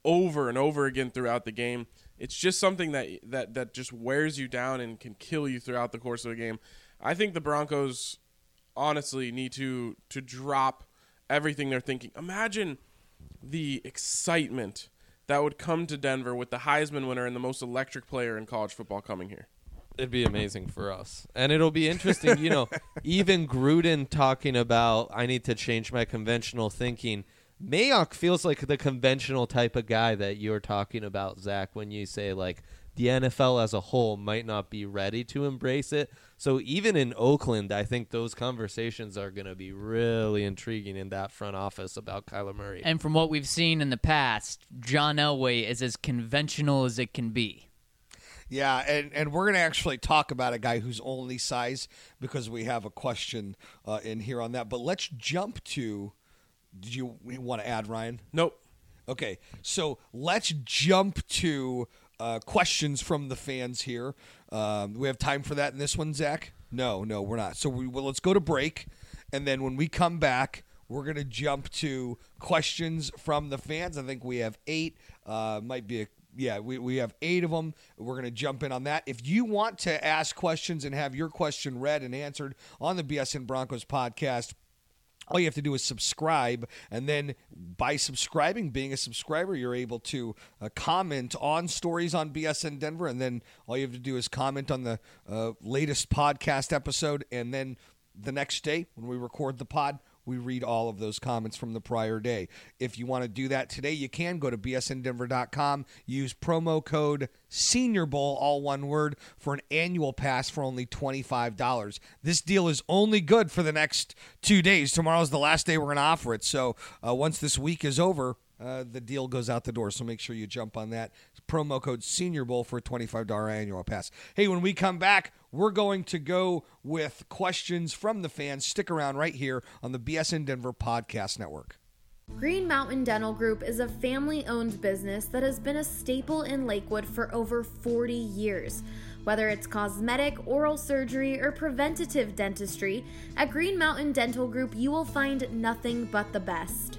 over and over again throughout the game it's just something that that that just wears you down and can kill you throughout the course of the game. I think the broncos honestly need to to drop everything they're thinking. Imagine the excitement that would come to Denver with the Heisman winner and the most electric player in college football coming here. It'd be amazing for us. And it'll be interesting, you know, even Gruden talking about I need to change my conventional thinking. Mayock feels like the conventional type of guy that you're talking about, Zach, when you say like the NFL as a whole might not be ready to embrace it. So even in Oakland, I think those conversations are going to be really intriguing in that front office about Kyler Murray. And from what we've seen in the past, John Elway is as conventional as it can be. Yeah, and, and we're going to actually talk about a guy who's only size because we have a question uh, in here on that. But let's jump to. Did you want to add, Ryan? Nope. Okay, so let's jump to uh, questions from the fans here. Um, we have time for that in this one, Zach? No, no, we're not. So we, well, let's go to break, and then when we come back, we're gonna jump to questions from the fans. I think we have eight. Uh, might be a yeah, we, we have eight of them. We're going to jump in on that. If you want to ask questions and have your question read and answered on the BSN Broncos podcast, all you have to do is subscribe and then by subscribing being a subscriber you're able to uh, comment on stories on bsn denver and then all you have to do is comment on the uh, latest podcast episode and then the next day when we record the pod we read all of those comments from the prior day. If you want to do that today, you can go to bsndenver.com, use promo code Senior Bowl, all one word, for an annual pass for only $25. This deal is only good for the next two days. Tomorrow's the last day we're going to offer it. So uh, once this week is over, uh, the deal goes out the door. So make sure you jump on that. Promo code Senior Bowl for a $25 annual pass. Hey, when we come back, we're going to go with questions from the fans. Stick around right here on the BSN Denver Podcast Network. Green Mountain Dental Group is a family owned business that has been a staple in Lakewood for over 40 years. Whether it's cosmetic, oral surgery, or preventative dentistry, at Green Mountain Dental Group you will find nothing but the best.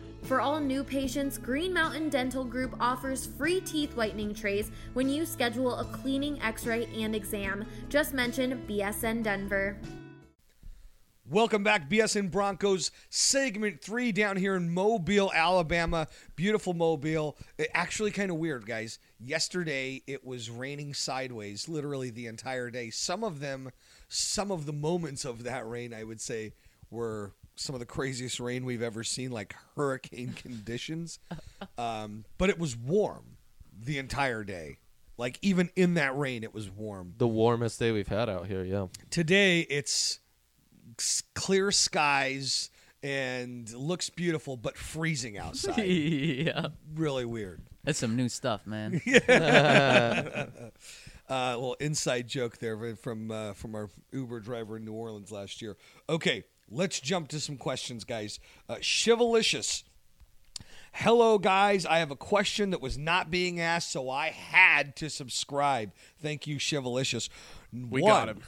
For all new patients, Green Mountain Dental Group offers free teeth whitening trays when you schedule a cleaning, x ray, and exam. Just mention BSN Denver. Welcome back, BSN Broncos, segment three down here in Mobile, Alabama. Beautiful Mobile. It, actually, kind of weird, guys. Yesterday, it was raining sideways literally the entire day. Some of them, some of the moments of that rain, I would say, were some of the craziest rain we've ever seen, like hurricane conditions. Um, but it was warm the entire day. Like, even in that rain, it was warm. The warmest day we've had out here, yeah. Today it's clear skies and looks beautiful, but freezing outside. yeah. really weird. That's some new stuff, man. Uh, little inside joke there from uh, from our Uber driver in New Orleans last year. Okay, let's jump to some questions, guys. Uh, Chivalicious. Hello, guys. I have a question that was not being asked, so I had to subscribe. Thank you, Chivalicious. We One, got him.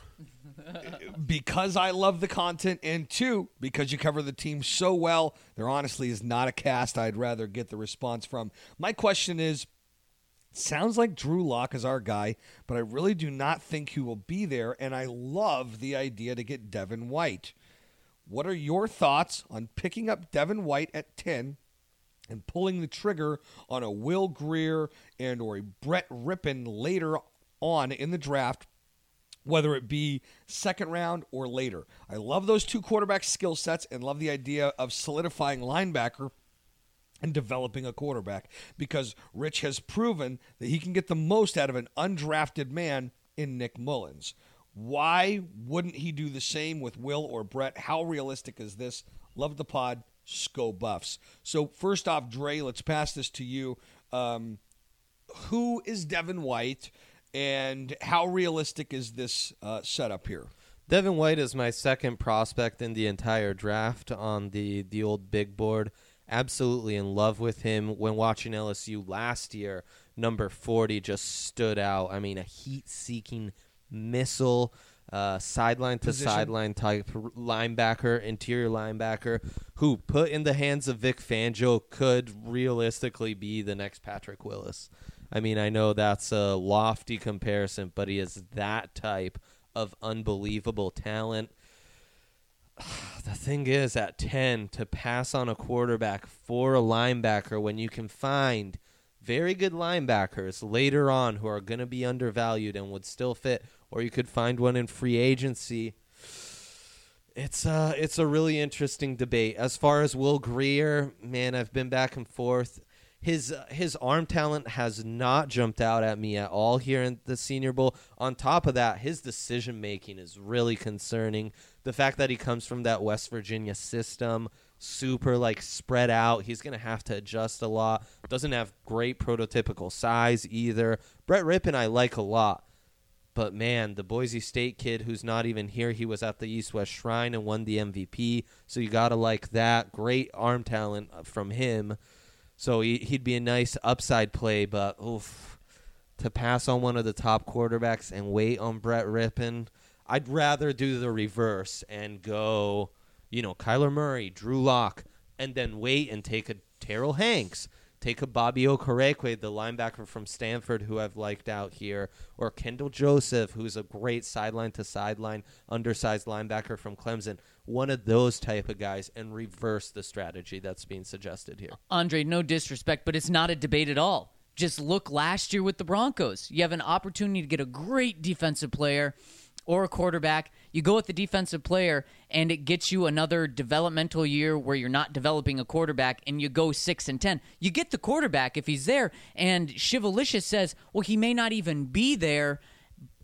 because I love the content, and two, because you cover the team so well, there honestly is not a cast I'd rather get the response from. My question is sounds like Drew Lock is our guy, but I really do not think he will be there, and I love the idea to get Devin White. What are your thoughts on picking up Devin White at 10 and pulling the trigger on a Will Grier and or a Brett Rypien later on in the draft whether it be second round or later. I love those two quarterback skill sets and love the idea of solidifying linebacker and developing a quarterback because Rich has proven that he can get the most out of an undrafted man in Nick Mullens. Why wouldn't he do the same with Will or Brett? How realistic is this? Love the pod. Sco Buffs. So first off, Dre, let's pass this to you. Um, who is Devin White, and how realistic is this uh, setup here? Devin White is my second prospect in the entire draft on the the old big board. Absolutely in love with him. When watching LSU last year, number 40 just stood out. I mean, a heat-seeking missile, uh, sideline to Position. sideline type linebacker, interior linebacker, who put in the hands of Vic Fangio could realistically be the next Patrick Willis. I mean, I know that's a lofty comparison, but he is that type of unbelievable talent. The thing is, at 10, to pass on a quarterback for a linebacker when you can find very good linebackers later on who are going to be undervalued and would still fit, or you could find one in free agency. It's uh it's a really interesting debate. As far as Will Grier, man, I've been back and forth. His uh, his arm talent has not jumped out at me at all here in the Senior Bowl. On top of that, his decision making is really concerning. The fact that he comes from that West Virginia system, super like spread out, he's going to have to adjust a lot. Doesn't have great prototypical size either. Brett Rypien I like a lot. But man, the Boise State kid who's not even here, he was at the East West Shrine and won the MVP. So you got to like that. Great arm talent uh, from him. So he, he'd be a nice upside play, but oof, to pass on one of the top quarterbacks and wait on Brett Rypien, I'd rather do the reverse and go, you know, Kyler Murray, Drew Lock, and then wait and take a Terrell Hanks, take a Bobby Okereke, the linebacker from Stanford who I've liked out here, or Kendall Joseph, who's a great sideline to sideline, undersized linebacker from Clemson. One of those type of guys, and reverse the strategy that's being suggested here. Andre, no disrespect, but it's not a debate at all. Just look last year with the Broncos. You have an opportunity to get a great defensive player or a quarterback. You go with the defensive player, and it gets you another developmental year where you're not developing a quarterback, and you go six and ten. You get the quarterback if he's there, and Shivalicious says, "Well, he may not even be there."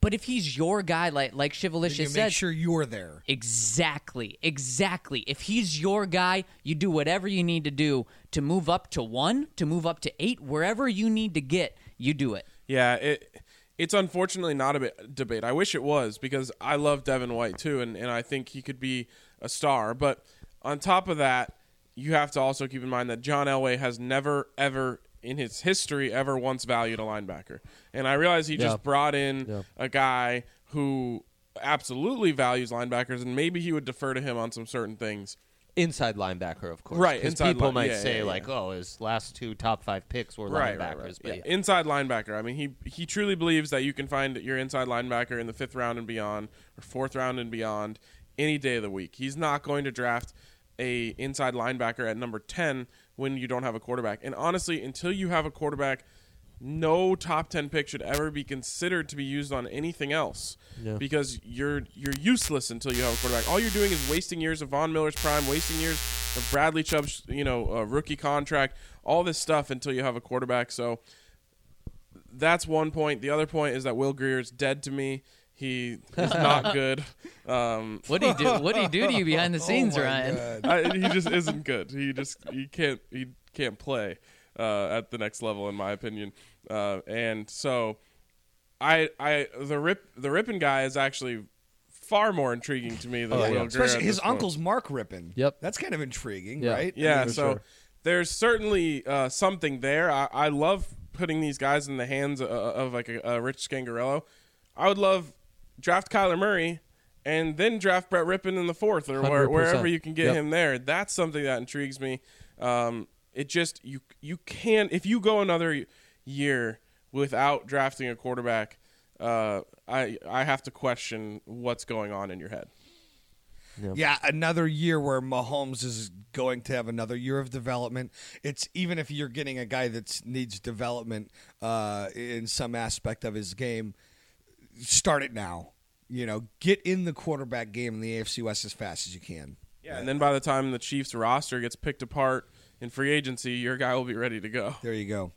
But if he's your guy, like like Then Shivalicious you make sure you're there. Exactly. Exactly. If he's your guy, you do whatever you need to do to move up to one, to move up to eight, wherever you need to get, you do it. Yeah, it it's unfortunately not a debate. I wish it was because I love Devin White too, and, and I think he could be a star. But on top of that, you have to also keep in mind that John Elway has never ever in his history ever once valued a linebacker. And I realize he Yeah. just brought in Yeah. a guy who absolutely values linebackers, and maybe he would defer to him on some certain things. Inside linebacker, of course. Right, 'Cause inside people line- might yeah, say yeah, like, yeah. "Oh, his last two top five picks were right, linebackers." right, right. But Yeah, yeah. Inside linebacker. I mean, he he truly believes that you can find your inside linebacker in the fifth round and beyond, or fourth round and beyond, any day of the week. He's not going to draft a inside linebacker at number ten when you don't have a quarterback. And honestly, until you have a quarterback, no top ten pick should ever be considered to be used on anything else. Yeah. Because you're you're useless until you have a quarterback. All you're doing is wasting years of Von Miller's prime, wasting years of Bradley Chubb's you know uh, rookie contract, all this stuff until you have a quarterback. So that's one point. The other point is that Will Grier's dead to me. He is not good. Um, What do you do? What do you do to you behind the scenes, Oh Ryan? I, he just isn't good. He just he can't he can't play uh, at the next level in my opinion. Uh, and so I I the rip the Rypien guy is actually far more intriguing to me than Oh, Will yeah. Grier. Especially his this point. uncle's Mark Rypien. Yep. That's kind of intriguing, Yeah. right? Yeah, For so sure. there's certainly uh, something there. I, I love putting these guys in the hands of, of like a, a Rich Scangarello. I would love draft Kyler Murray and then draft Brett Rypien in the fourth or where, wherever you can get Yep. him there. That's something that intrigues me. Um, it just you you can if you go another year without drafting a quarterback. Uh, I I have to question what's going on in your head. Yeah, another year where Mahomes is going to have another year of development. It's even if you're getting a guy that needs development uh, in some aspect of his game, start it now. You know, get in the quarterback game in the AFC West as fast as you can. Yeah, and then by the time the Chiefs roster gets picked apart in free agency, your guy will be ready to go. There you go.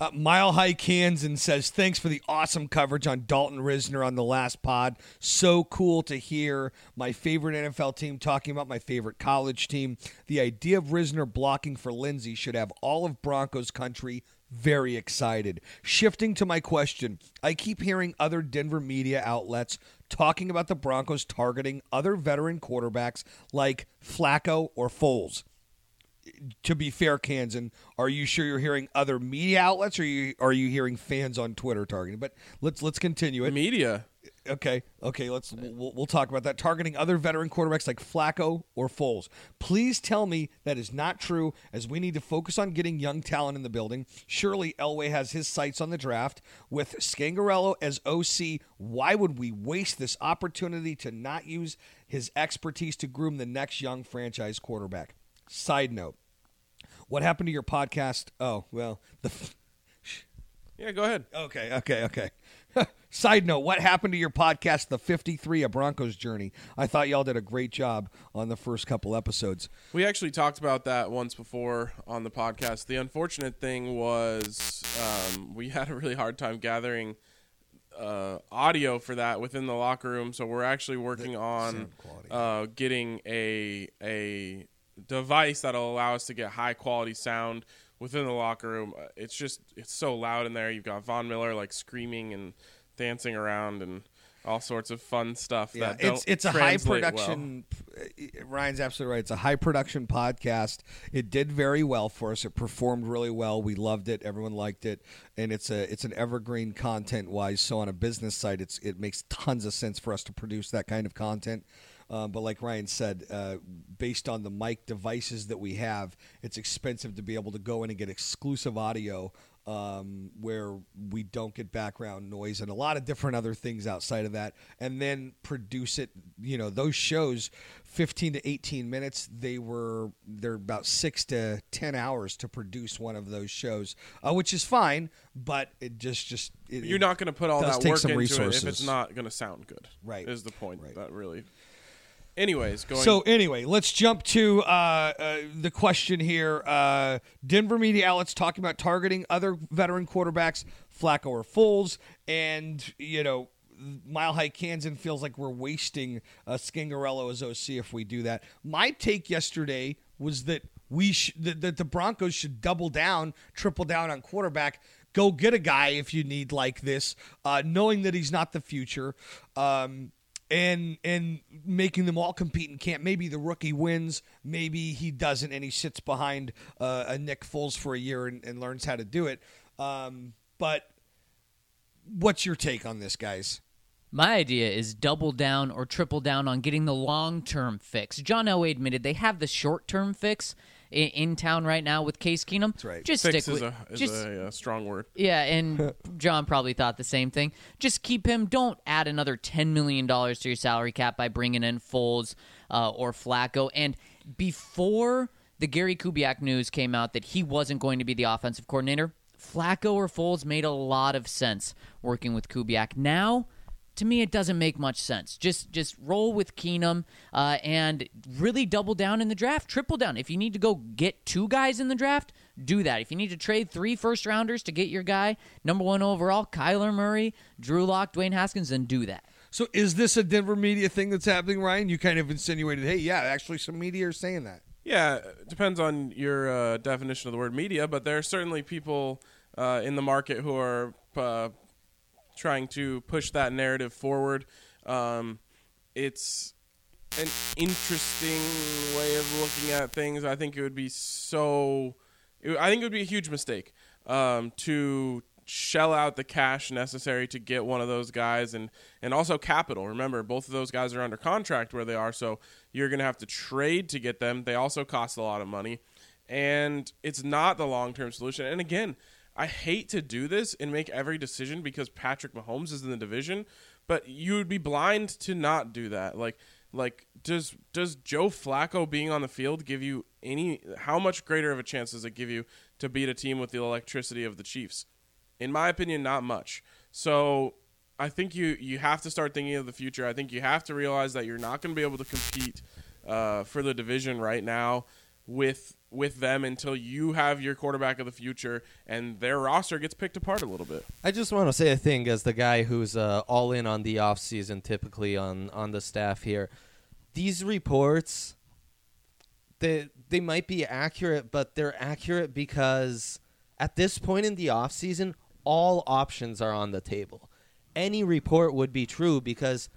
Uh, Mile High Kansan says, Thanks for the awesome coverage on Dalton Risner on the last pod. So cool to hear my favorite NFL team talking about my favorite college team. The idea of Risner blocking for Lindsay should have all of Broncos country very excited. Shifting to my question, I keep hearing other Denver media outlets talking about the Broncos targeting other veteran quarterbacks like Flacco or Foles to be fair, Kansan, are you sure you're hearing other media outlets, or are you are you hearing fans on Twitter targeting? But let's let's continue it. Media. Okay, okay, let's we'll, we'll talk about that. Targeting other veteran quarterbacks like Flacco or Foles. Please tell me that is not true, as we need to focus on getting young talent in the building. Surely Elway has his sights on the draft with Scangarello as OC. Why would we waste this opportunity to not use his expertise to groom the next young franchise quarterback? Side note: What happened to your podcast? Oh well, the. Yeah, go ahead. Okay, okay, okay. Side note, what happened to your podcast, The 53, A Broncos Journey? I thought y'all did a great job on the first couple episodes. We actually talked about that once before on the podcast. The unfortunate thing was um, we had a really hard time gathering uh, audio for that within the locker room. So we're actually working on uh, getting a a device that'll allow us to get high quality sound within the locker room. Uh, It's just it's so loud in there. You've got Von Miller like screaming and dancing around and all sorts of fun stuff. Yeah, that don't it's it's a high translate well. production. uh, Ryan's absolutely right. It's a high production podcast. It did very well for us. It performed really well. We loved it. Everyone liked it, and it's a it's an evergreen content wise. So on a business side, it's it makes tons of sense for us to produce that kind of content. Um, but like Ryan said, uh, based on the mic devices that we have, it's expensive to be able to go in and get exclusive audio um, where we don't get background noise and a lot of different other things outside of that, and then produce it. You know, those shows, fifteen to eighteen minutes. They were they're about six to ten hours to produce one of those shows, uh, which is fine. But it just just it, You're not going to put all that work into resources. it if it's not going to sound good. Right. Is the point Right. that really. Anyways, going. So anyway, let's jump to uh, uh, the question here. Uh, Denver media outlets talking about targeting other veteran quarterbacks, Flacco or Foles, and you know. Mile High Kansan feels like we're wasting uh, Scangarello as OC if we do that. My take yesterday was that we sh- that, that the Broncos should double down, triple down on quarterback. Go get a guy if you need like this, uh, knowing that he's not the future. Um, and and making them all compete in camp. Maybe the rookie wins, maybe he doesn't, and he sits behind uh, a Nick Foles for a year and, and learns how to do it. Um, but what's your take on this, guys? My idea is double down or triple down on getting the long term fix. John Elway admitted they have the short term fix in, in town right now with Case Keenum. That's right. Just fix stick is, with a, is just a, uh, strong word. yeah, and John probably thought the same thing. Just keep him. Don't add another ten million dollars to your salary cap by bringing in Foles uh, or Flacco. And before the Gary Kubiak news came out that he wasn't going to be the offensive coordinator, Flacco or Foles made a lot of sense working with Kubiak. Now. To me, it doesn't make much sense. Just just roll with Keenum uh, and really double down in the draft, triple down. If you need to go get two guys in the draft, do that. If you need to trade three first rounders to get your guy, number one overall, Kyler Murray, Drew Lock, Dwayne Haskins, then do that. So is this a Denver media thing that's happening, Ryan? You kind of insinuated, hey, yeah, actually, some media are saying that. Yeah, it depends on your uh, definition of the word media, but there are certainly people uh, in the market who are uh, trying to push that narrative forward. Um, it's an interesting way of looking at things. I think it would be so. It, I think it would be a huge mistake um, to shell out the cash necessary to get one of those guys and and also capital remember both of those guys are under contract where they are so you're going to have to trade to get them they also cost a lot of money and it's not the long-term solution and again I hate to do this and make every decision because Patrick Mahomes is in the division, but you would be blind to not do that. Like like does does Joe Flacco being on the field give you any how much greater of a chance does it give you to beat a team with the electricity of the Chiefs? In my opinion, not much. So I think you you have to start thinking of the future. I think you have to realize that you're not going to be able to compete uh, for the division right now with with them until you have your quarterback of the future and their roster gets picked apart a little bit. I just want to say a thing as the guy who's uh, all in on the off season, typically on on the staff here. These reports, they they might be accurate, but they're accurate because at this point in the off season, all options are on the table. Any report would be true because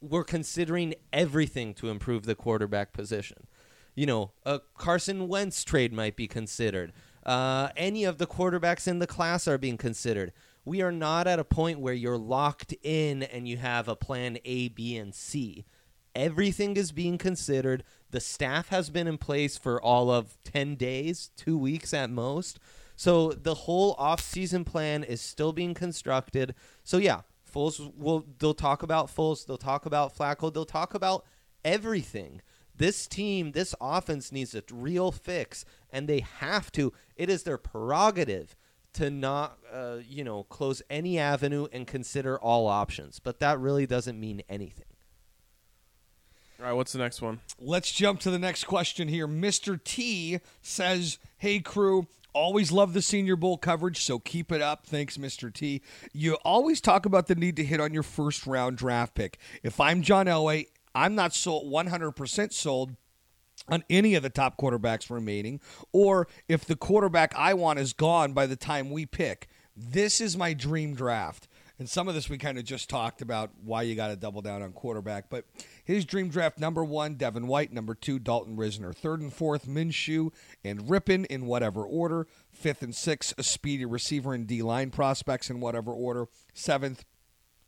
we're considering everything to improve the quarterback position. You know, a Carson Wentz trade might be considered. Uh, any of the quarterbacks in the class are being considered. We are not at a point where you're locked in and you have a plan A, B, and C. Everything is being considered. The staff has been in place for all of 10 days, two weeks at most. So the whole off-season plan is still being constructed. So yeah, Foles will they'll talk about Foles, they'll talk about Flacco, they'll talk about everything. This team, this offense needs a real fix, and they have to. It is their prerogative to not, uh, you know, close any avenue and consider all options. But that really doesn't mean anything. All right, what's the next one? Let's jump to the next question here. Mr. T says, Hey, crew, always love the Senior Bowl coverage, so keep it up. Thanks, Mr. T. You always talk about the need to hit on your first round draft pick. If I'm John Elway, I'm not sold 100% sold on any of the top quarterbacks remaining, or if the quarterback I want is gone by the time we pick. This is my dream draft. And some of this we kind of just talked about why you got to double down on quarterback. But his dream draft number one, Devin White. Number two, Dalton Risner. Third and fourth, Minshew and Rypien in whatever order. Fifth and sixth, a speedy receiver and D line prospects in whatever order. Seventh,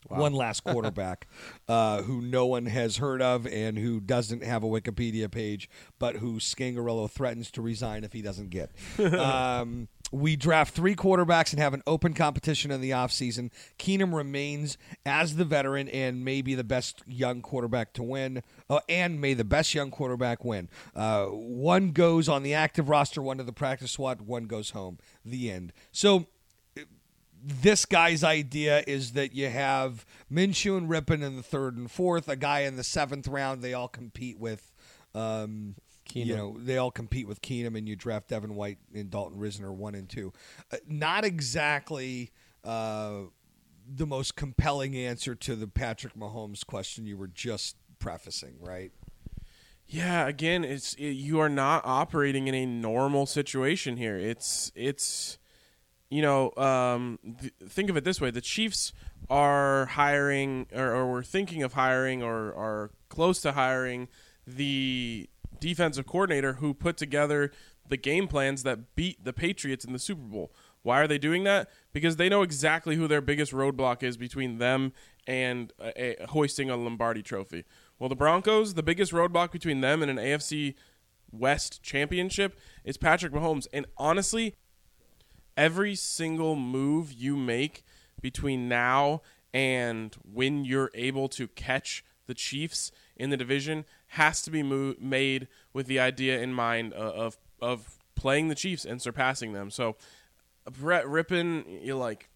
One last quarterback uh, who no one has heard of and who doesn't have a Wikipedia page, but who Scangarello threatens to resign if he doesn't get. um, we draft three quarterbacks and have an open competition in the offseason. Keenum remains as the veteran and maybe the best young quarterback to win, uh, and may the best young quarterback win. Uh, one goes on the active roster, one to the practice squad, one goes home. The end. So this guy's idea is that you have Minshew and Rypien in the third and fourth, a guy in the seventh round. They all compete with, um, you know, they all compete with Keenum, and you draft Devin White and Dalton Risner one and two. Uh, not exactly uh, the most compelling answer to the Patrick Mahomes question you were just prefacing, right? Yeah, again, it's it, you are not operating in a normal situation here. It's it's you know, um, th- think of it this way: the Chiefs are hiring, or, or we're thinking of hiring, or are close to hiring the defensive coordinator who put together the game plans that beat the Patriots in the Super Bowl. Why are they doing that? Because they know exactly who their biggest roadblock is between them and a, a, hoisting a Lombardi trophy. Well, the Broncos, the biggest roadblock between them and an AFC West championship is Patrick Mahomes. And honestly, every single move you make between now and when you're able to catch the Chiefs in the division has to be mo- made with the idea in mind of, of of playing the Chiefs and surpassing them. So Brett Rypien, you like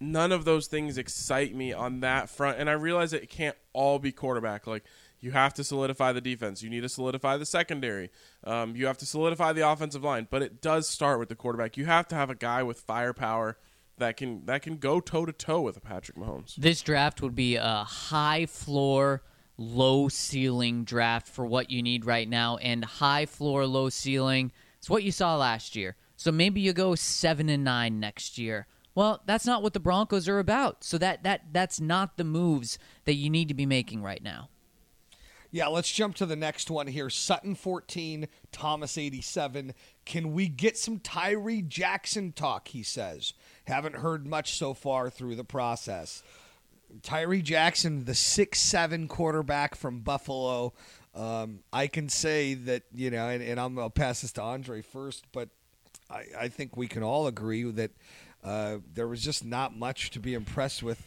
none of those things excite me on that front and I realize it can't all be quarterback like you have to solidify the defense. You need to solidify the secondary. Um, you have to solidify the offensive line. But it does start with the quarterback. You have to have a guy with firepower that can that can go toe to toe with a Patrick Mahomes. This draft would be a high floor, low ceiling draft for what you need right now, and high floor, low ceiling. It's what you saw last year. So maybe you go seven and nine next year. Well, that's not what the Broncos are about. So that that that's not the moves that you need to be making right now. Yeah, let's jump to the next one here. Sutton 14, Thomas 87. Can we get some Tyree Jackson talk? He says. Haven't heard much so far through the process. Tyree Jackson, the six-seven quarterback from Buffalo. Um, I can say that, you know, and, and I'm to pass this to Andre first, but I, I think we can all agree that uh, there was just not much to be impressed with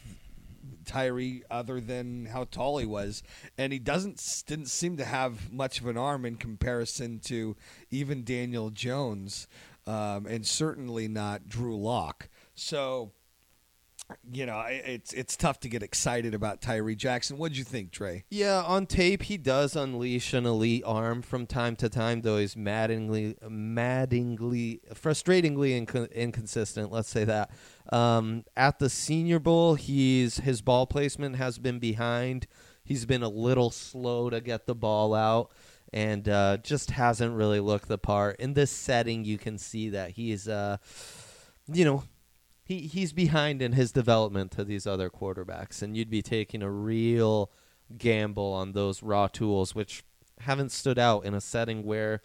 Tyree other than how tall he was, and he doesn't didn't seem to have much of an arm in comparison to even Daniel Jones, um, and certainly not Drew Lock. So, you know, it's it's tough to get excited about Tyree Jackson. What'd you think, Trey? Yeah, on tape he does unleash an elite arm from time to time, though he's maddeningly, maddeningly, frustratingly inco- inconsistent. Let's say that. Um, at the Senior Bowl, he's his ball placement has been behind. He's been a little slow to get the ball out, and uh, just hasn't really looked the part. In this setting, you can see that he's, uh, you know, he he's behind in his development to these other quarterbacks, and you'd be taking a real gamble on those raw tools, which haven't stood out in a setting where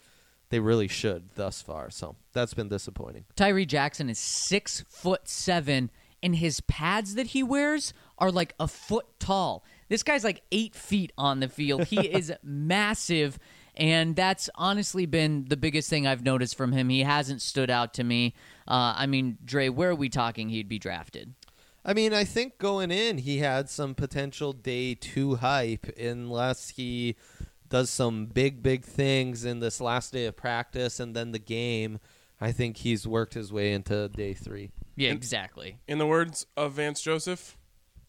they really should thus far. So that's been disappointing. Tyree Jackson is six foot seven, and his pads that he wears are like a foot tall. This guy's like eight feet on the field. He is massive, and that's honestly been the biggest thing I've noticed from him. He hasn't stood out to me. Uh, I mean, Dre, where are we talking he'd be drafted? I mean, I think going in, he had some potential day two hype unless he does some big, big things in this last day of practice and then the game. I think he's worked his way into day three. Yeah, exactly. In the words of Vance Joseph,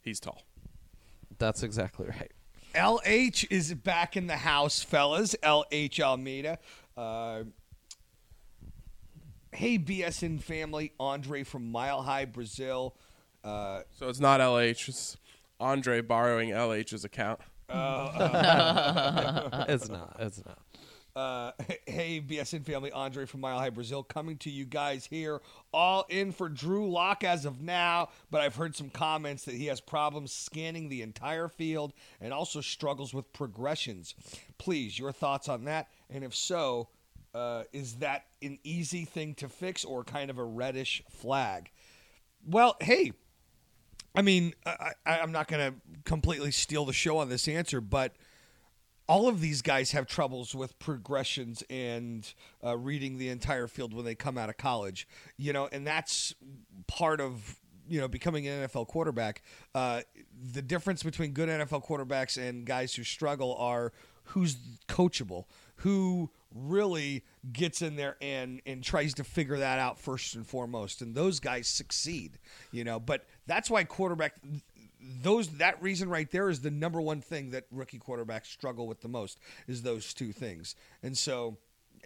he's tall. That's exactly right. LH is back in the house, fellas. LH Almeida. Uh, hey, BSN family. Andre from Mile High, Brazil. Uh, So it's not LH. It's Andre borrowing LH's account. it's not. It's not. Uh, hey, BSN family. Andre from Mile High, Brazil. Coming to you guys here. All in for Drew Lock as of now, but I've heard some comments that he has problems scanning the entire field and also struggles with progressions. Please, your thoughts on that? And if so, uh, is that an easy thing to fix or kind of a reddish flag? Well, hey, I mean, I, I, I'm not going to completely steal the show on this answer, but all of these guys have troubles with progressions and uh, reading the entire field when they come out of college. You know, and that's part of you know becoming an NFL quarterback. Uh, the difference between good NFL quarterbacks and guys who struggle are who's coachable, who really gets in there and and tries to figure that out first and foremost and those guys succeed you know but that's why quarterback those that reason right there is the number one thing that rookie quarterbacks struggle with the most is those two things and so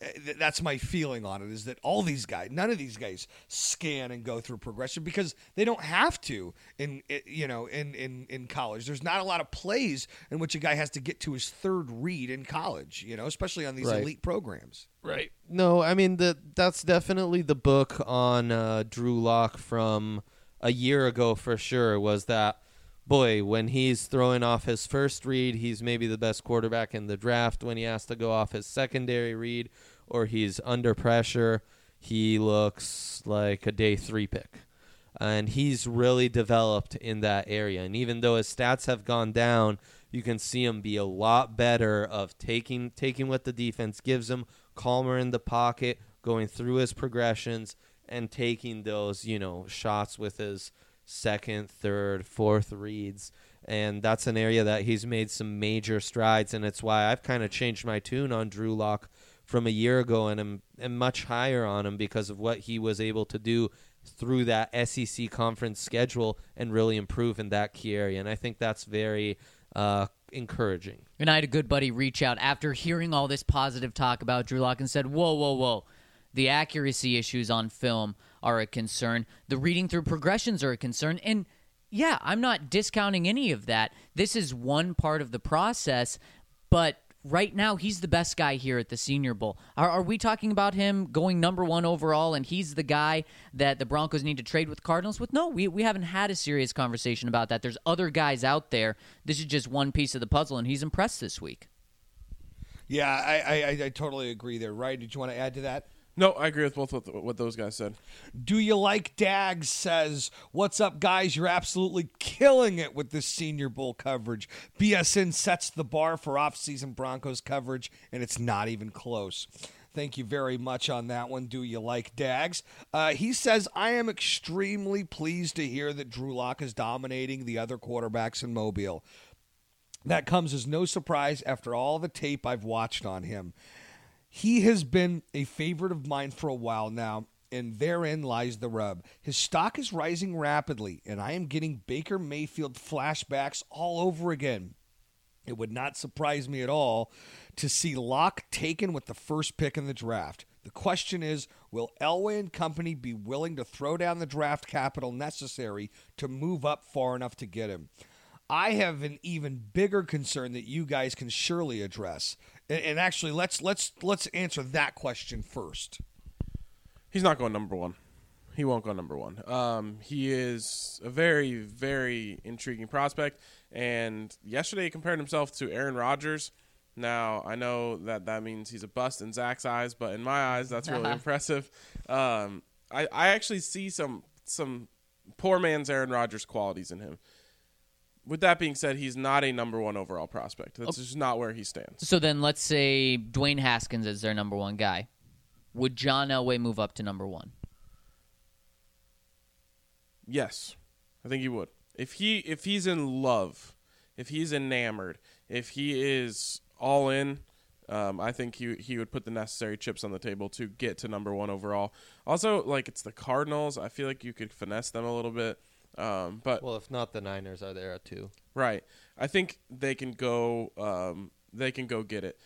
eh, th- that's my feeling on it is that all these guys none of these guys scan and go through progression because they don't have to in eh, you know in in in college there's not a lot of plays in which a guy has to get to his third read in college you know especially on these Right. elite programs Right. No, I mean the that's definitely the book on uh, Drew Lock from a year ago for sure. Was that boy when he's throwing off his first read, he's maybe the best quarterback in the draft. When he has to go off his secondary read or he's under pressure, he looks like a day three pick. And he's really developed in that area. And even though his stats have gone down, you can see him be a lot better of taking taking what the defense gives him, calmer in the pocket, going through his progressions, and taking those you know shots with his second, third, fourth reads. And that's an area that he's made some major strides, and it's why I've kind of changed my tune on Drew Lock from a year ago, and am, am much higher on him because of what he was able to do through that SEC conference schedule and really improve in that key area. And I think that's very uh, encouraging. And I had a good buddy reach out after hearing all this positive talk about Drew Lock and said, Whoa, whoa, whoa. The accuracy issues on film are a concern. The reading through progressions are a concern. And yeah, I'm not discounting any of that. This is one part of the process, but right now he's the best guy here at the Senior Bowl. Are, are we talking about him going number one overall and he's the guy that the Broncos need to trade with Cardinals with? No, we, we haven't had a serious conversation about that. There's other guys out there. This is just one piece of the puzzle, and he's impressed this week. yeah I, I i totally agree there right did you want to add to that No, I agree with both what, those guys said. Do you like Dags says, What's up, guys? You're absolutely killing it with this Senior Bowl coverage. BSN sets the bar for off-season Broncos coverage, and it's not even close. Thank you very much on that one. Do you like Dags? Uh, he says, I am extremely pleased to hear that Drew Lock is dominating the other quarterbacks in Mobile. That comes as no surprise after all the tape I've watched on him. He has been a favorite of mine for a while now, and therein lies the rub. His stock is rising rapidly, and I am getting Baker Mayfield flashbacks all over again. It would not surprise me at all to see Lock taken with the first pick in the draft. The question is, will Elway and company be willing to throw down the draft capital necessary to move up far enough to get him? I have an even bigger concern that you guys can surely address. And, and actually, let's let's let's answer that question first. He's not going number one. He won't go number one. Um, he is a very, very intriguing prospect. And yesterday he compared himself to Aaron Rodgers. Now I know that that means he's a bust in Zach's eyes, but in my eyes, that's really impressive. Um, I, I actually see some some poor man's Aaron Rodgers qualities in him. With that being said, he's not a number one overall prospect. That's just not where he stands. So then let's say Dwayne Haskins is their number one guy. Would John Elway move up to number one? Yes, I think he would. If he if he's in love, if he's enamored, if he is all in, um, I think he he would put the necessary chips on the table to get to number one overall. Also, like it's the Cardinals, I feel like you could finesse them a little bit. Um, but Well, if not, the Niners are there too. Right. I think they can go. Um, they can go get it.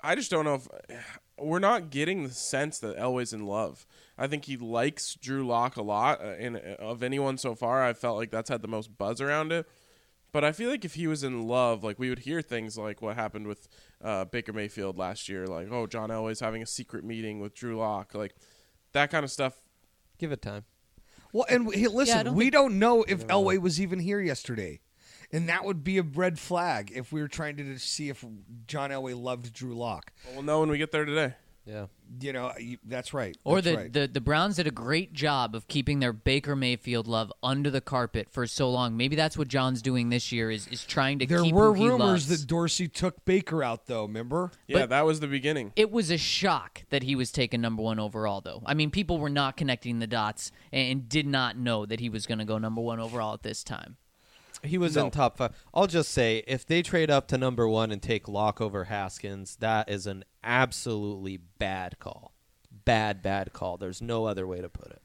I just don't know if we're not getting the sense that Elway's in love. I think he likes Drew Lock a lot, uh, and uh, of anyone so far, I felt like that's had the most buzz around it. But I feel like if he was in love, like we would hear things like what happened with uh, Baker Mayfield last year, like oh John Elway's having a secret meeting with Drew Lock, like that kind of stuff. Give it time. Well, and he, listen, don't we think- don't know if Elway was even here yesterday. And that would be a red flag if we were trying to see if John Elway loved Drew Lock. We'll know when we get there today. Yeah. You know, you, that's right. Or That's the, right. the the Browns did a great job of keeping their Baker Mayfield love under the carpet for so long. Maybe that's what John's doing this year is is trying to there keep were who he rumors loves. that Dorsey took Baker out, though. Remember? Yeah, But- that was the beginning. it was a shock that he was taken number one overall, though. I mean, people were not connecting the dots and, and did not know that he was going to go number one overall at this time. He was No. in top five. I'll just say, if they trade up to number one and take Lock over Haskins, that is an absolutely bad call. Bad, bad call. There's no other way to put it.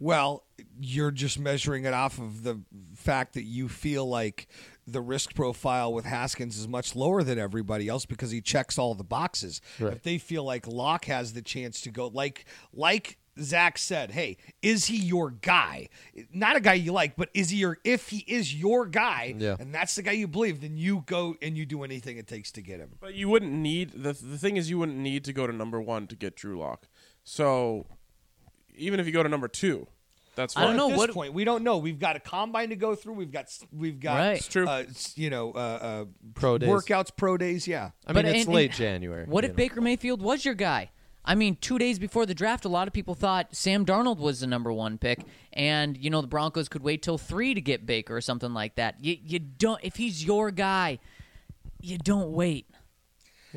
Well, you're just measuring it off of the fact that you feel like the risk profile with Haskins is much lower than everybody else because he checks all the boxes. Right. If they feel like Lock has the chance to go, like like Zach said, hey, is he your guy? Not a guy you like, but is he your? If he is your guy, Yeah. and that's the guy you believe, then you go and you do anything it takes to get him. But you wouldn't need the the thing is you wouldn't need to go to number one to get Drew Lock. So even if you go to number two, that's I don't fine. know At this what- point we don't know. We've got a combine to go through. We've got we've got Right. It's true. Uh, you know, uh, uh, Pro days. workouts, pro days. Yeah. I But mean, it's and- late and January. What if know. Baker Mayfield was your guy? I mean, two days before the draft, a lot of people thought Sam Darnold was the number one pick, and you know the Broncos could wait till three to get Baker or something like that. You, you don't if he's your guy, you don't wait.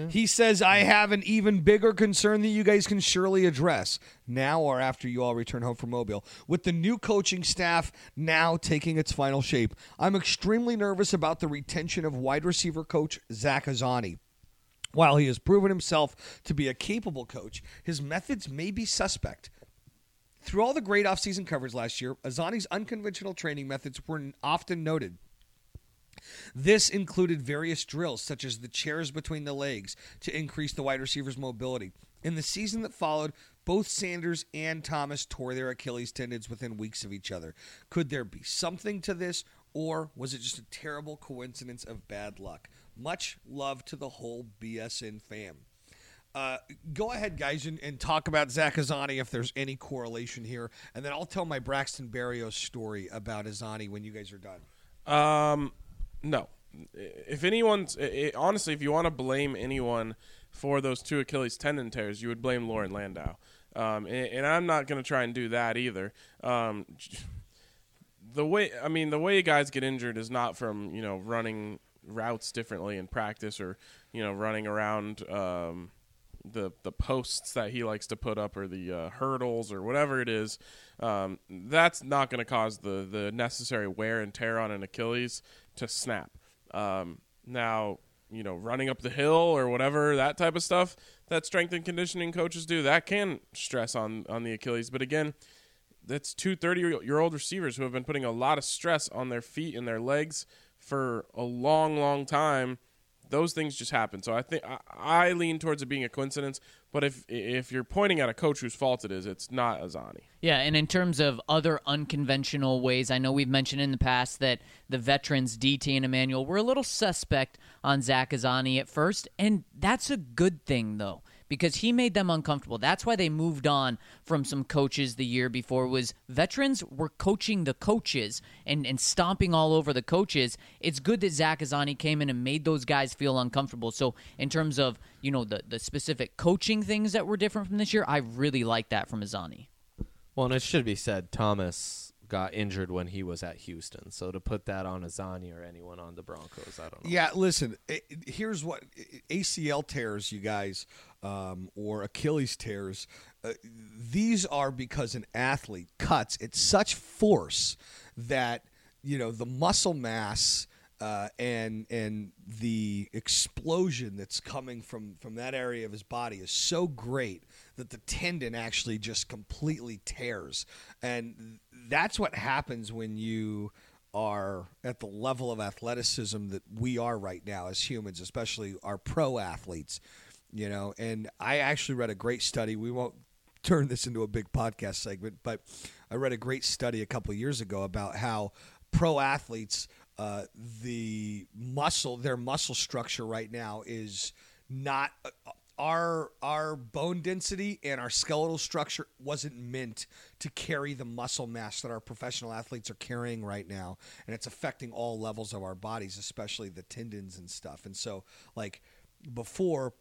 He says, I have an even bigger concern that you guys can surely address now or after you all return home from Mobile. With the new coaching staff now taking its final shape, I'm extremely nervous about the retention of wide receiver coach Zach Azzanni. While he has proven himself to be a capable coach, his methods may be suspect. Through all the great offseason coverage last year, Azzanni's unconventional training methods were often noted. This included various drills, such as the chairs between the legs, to increase the wide receiver's mobility. In the season that followed, both Sanders and Thomas tore their Achilles tendons within weeks of each other. Could there be something to this, or was it just a terrible coincidence of bad luck? Much love to the whole BSN fam. Uh, go ahead, guys, and, and talk about Zach Azzanni if there's any correlation here, and then I'll tell my Braxton Berrios story about Azzanni when you guys are done. Um, no. If anyone's i i honestly, if you want to blame anyone for those two Achilles tendon tears, you would blame Loren Landow. Um, and, and I'm not going to try and do that either. Um, the way I mean, the way guys get injured is not from you know running routes differently in practice or you know running around um, the the posts that he likes to put up or the uh, hurdles or whatever it is. Um, that's not going to cause the the necessary wear and tear on an Achilles to snap. Um, now you know running up the hill or whatever that type of stuff that strength and conditioning coaches do that can stress on on the Achilles. But again that's two 30 year old receivers who have been putting a lot of stress on their feet and their legs for a long, long time. Those things just happen. So I think I, I lean towards it being a coincidence. But if if you're pointing at a coach whose fault it is, it's not Azzanni. Yeah, and in terms of other unconventional ways, I know we've mentioned in the past that the veterans DT and Emmanuel were a little suspect on Zach Azzanni at first, and that's a good thing though because he made them uncomfortable. That's why they moved on from some coaches the year before was veterans were coaching the coaches and, and stomping all over the coaches. It's good that Zach Azzanni came in and made those guys feel uncomfortable. So in terms of, you know, the, the specific coaching things that were different from this year, I really like that from Azzanni. Well, and it should be said, Thomas got injured when he was at Houston. So to put that on Azzanni or anyone on the Broncos, I don't know. Yeah, listen. i- i- Here's what ACL tears, you guys, um, or Achilles tears. Uh, these are because an athlete cuts at such force that you know the muscle mass uh, and and the explosion that's coming from from that area of his body is so great that the tendon actually just completely tears, and that's what happens when you are at the level of athleticism that we are right now as humans, especially our pro athletes. You know, and I actually read a great study. We won't turn this into a big podcast segment, but I read a great study a couple years ago about how pro athletes, uh, the muscle, their muscle structure right now is not. Uh, our our bone density and our skeletal structure wasn't meant to carry the muscle mass that our professional athletes are carrying right now and it's affecting all levels of our bodies especially the tendons and stuff and so like before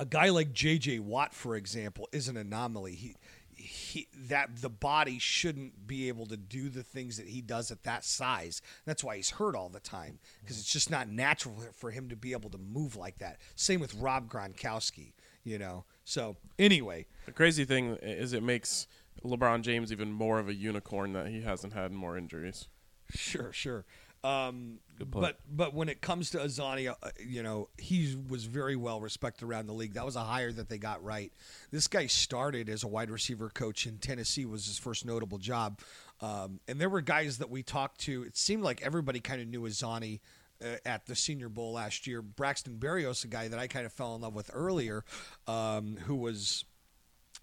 a guy like J.J. Watt, for example, is an anomaly. He, he that the body shouldn't be able to do the things that he does at that size. That's why he's hurt all the time because it's just not natural for him to be able to move like that. Same with Rob Gronkowski, you know. So anyway, The crazy thing is, it makes LeBron James even more of a unicorn that he hasn't had more injuries. Sure, sure. Um, but but when it comes to Azzanni, uh, you know he was very well respected around the league. That was a hire that they got right. This guy started as a wide receiver coach in Tennessee. Was his first notable job, um, and there were guys that we talked to. It seemed like everybody kind of knew Azzanni. Uh, at the Senior Bowl last year, Braxton Berrios, a guy that I kind of fell in love with earlier, um, who was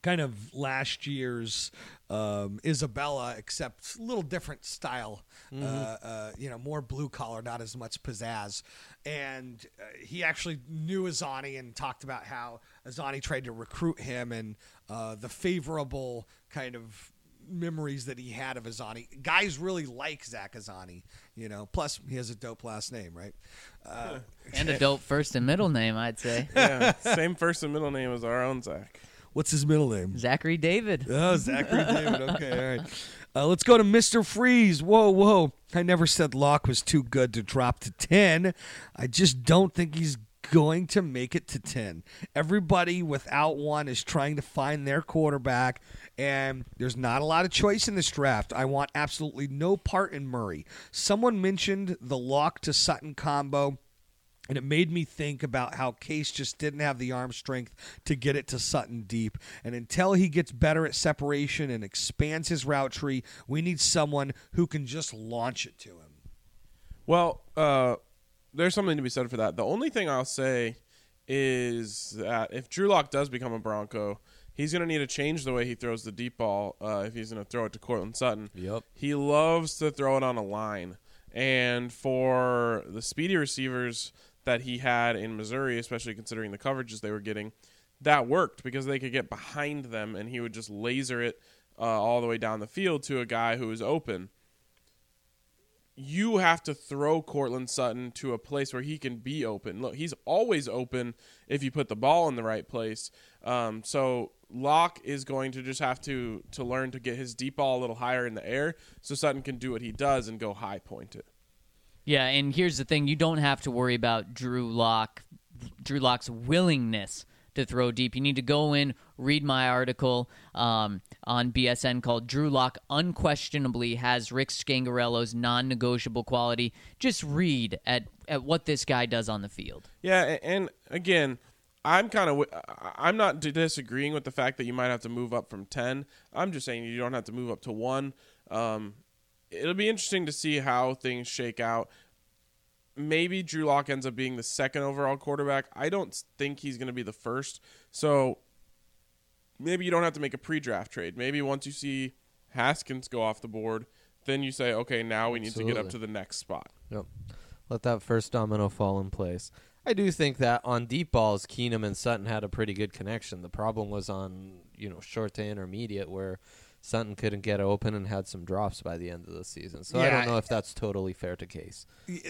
kind of last year's um, Isabella, except a little different style. Uh, uh, you know, more blue collar, not as much pizzazz. And uh, he actually knew Azzanni and talked about how Azzanni tried to recruit him and uh, the favorable kind of memories that he had of Azzanni. Guys really like Zach Azzanni, you know. Plus, he has a dope last name, right? Uh, And a dope first and middle name, I'd say. Yeah, same first and middle name as our own Zach. What's his middle name? Zachary David. Oh, Zachary David. Okay, all right. Uh, let's go to Mr. Freeze. Whoa, whoa. I never said Lock was too good to drop to 10. I just don't think he's going to make it to 10. Everybody without one is trying to find their quarterback, and there's not a lot of choice in this draft. I want absolutely no part in Murray. Someone mentioned the Lock to Sutton combo. And it made me think about how Case just didn't have the arm strength to get it to Sutton deep. And until he gets better at separation and expands his route tree, we need someone who can just launch it to him. Well, uh, there's something to be said for that. The only thing I'll say is that if Drew Lock does become a Bronco, he's going to need to change the way he throws the deep ball uh, if he's going to throw it to Courtland Sutton. Yep. He loves to throw it on a line. And for the speedy receivers that he had in Missouri, especially considering the coverages they were getting, that worked because they could get behind them and he would just laser it uh, all the way down the field to a guy who was open you have to throw Courtland Sutton to a place where he can be open. Look, he's always open if you put the ball in the right place. Um, so Lock is going to just have to to learn to get his deep ball a little higher in the air, so Sutton can do what he does and go high point it. Yeah, and here's the thing: you don't have to worry about Drew Lock, Drew Lock's willingness to throw deep. You need to go in, read my article um, on BSN called "Drew Lock unquestionably has Rick Scangarello's non-negotiable quality." Just read at at what this guy does on the field. Yeah, and again, I'm kind of I'm not disagreeing with the fact that you might have to move up from ten. I'm just saying you don't have to move up to one. Um, it'll be interesting to see how things shake out. Maybe Drew Lock ends up being the second overall quarterback. I don't think he's going to be the first. So maybe you don't have to make a pre-draft trade. Maybe once you see Haskins go off the board, then you say, okay, now we need to get up to the next spot. Yep. Let that first domino fall in place. I do think that on deep balls, Keenum and Sutton had a pretty good connection. The problem was on you know short to intermediate where Sutton couldn't get open and had some drops by the end of the season. So I Yeah, don't know if that's totally fair to case. Th-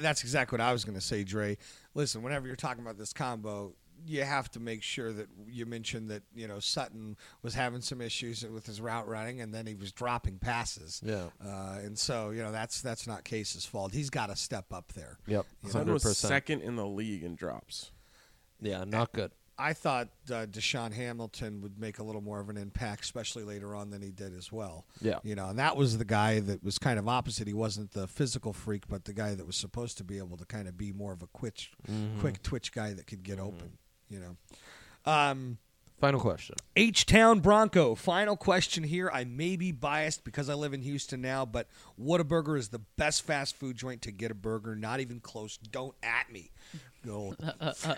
That's exactly what I was going to say, Dre. Listen, whenever you're talking about this combo, you have to make sure that you mention that you know Sutton was having some issues with his route running, and then he was dropping passes. Yeah. uh, and so you know that's that's not Case's fault. He's got to step up there. Yep. Sutton Hundred was percent. second in the league in drops. Yeah, not good. I thought uh, DaeSean Hamilton would make a little more of an impact, especially later on than he did as well. Yeah. you know, and that was the guy that was kind of opposite. He wasn't the physical freak, but the guy that was supposed to be able to kind of be more of a quick, quick twitch guy that could get open. You know. Um, Final question. H Town Bronco. Final question here. I may be biased because I live in Houston now, but Whataburger is the best fast food joint to get a burger. Not even close. Don't at me. Go.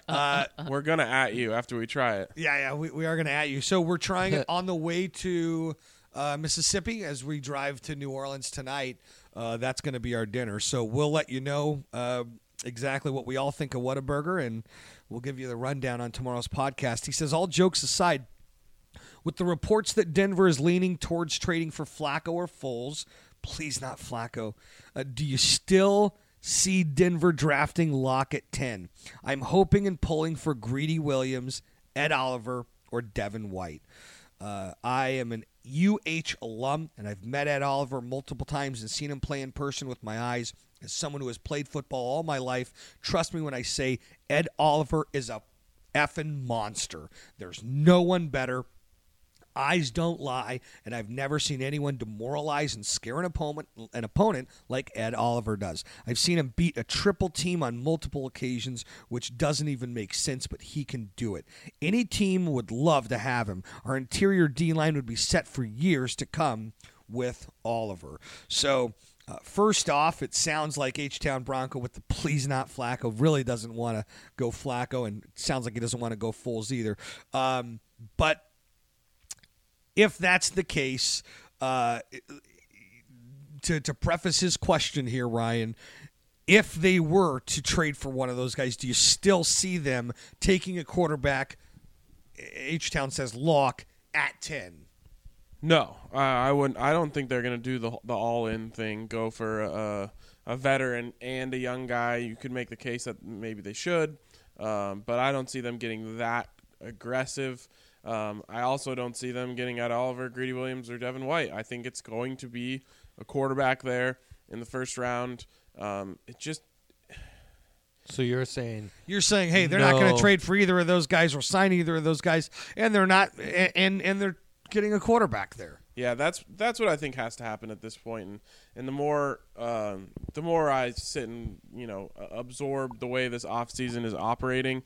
Uh, We're gonna at you after we try it. yeah, yeah, we, we are going to at you. So we're trying it on the way to uh, Mississippi as we drive to New Orleans tonight. Uh, that's going to be our dinner. So we'll let you know uh, exactly what we all think of Whataburger, and we'll give you the rundown on tomorrow's podcast. He says, all jokes aside, with the reports that Denver is leaning towards trading for Flacco or Foles, please not Flacco, uh, do you still see Denver drafting Lock at 10. I'm hoping and pulling for Greedy Williams, Ed Oliver, or Devin White. Uh, I am an UH alum, and I've met Ed Oliver multiple times and seen him play in person with my eyes. As someone who has played football all my life, trust me when I say Ed Oliver is a effing monster. There's no one better. Eyes don't lie, and I've never seen anyone demoralize and scare an opponent, an opponent like Ed Oliver does. I've seen him beat a triple team on multiple occasions, which doesn't even make sense, but he can do it. Any team would love to have him. Our interior D line would be set for years to come with Oliver. So. Uh, first off, it sounds like H Town Bronco with the please not Flacco really doesn't want to go Flacco, and sounds like he doesn't want to go Foles either. Um, but if that's the case, uh, to to preface his question here, Ryan, if they were to trade for one of those guys, do you still see them taking a quarterback? H Town says Lock at ten. No, I I wouldn't. I don't think they're going to do the the all in thing. Go for a, a veteran and a young guy. You could make the case that maybe they should, um, but I don't see them getting that aggressive. Um, I also don't see them getting Ed Oliver, Greedy Williams, or Devin White. I think it's going to be a quarterback there in the first round. Um, it just So you're saying You're saying, hey, they're not going to trade for either of those guys or sign either of those guys, and they're not, and and they're getting a quarterback there. Yeah, that's that's what I think has to happen at this point, and and the more um, the more I sit and you know uh, absorb the way this off season is operating,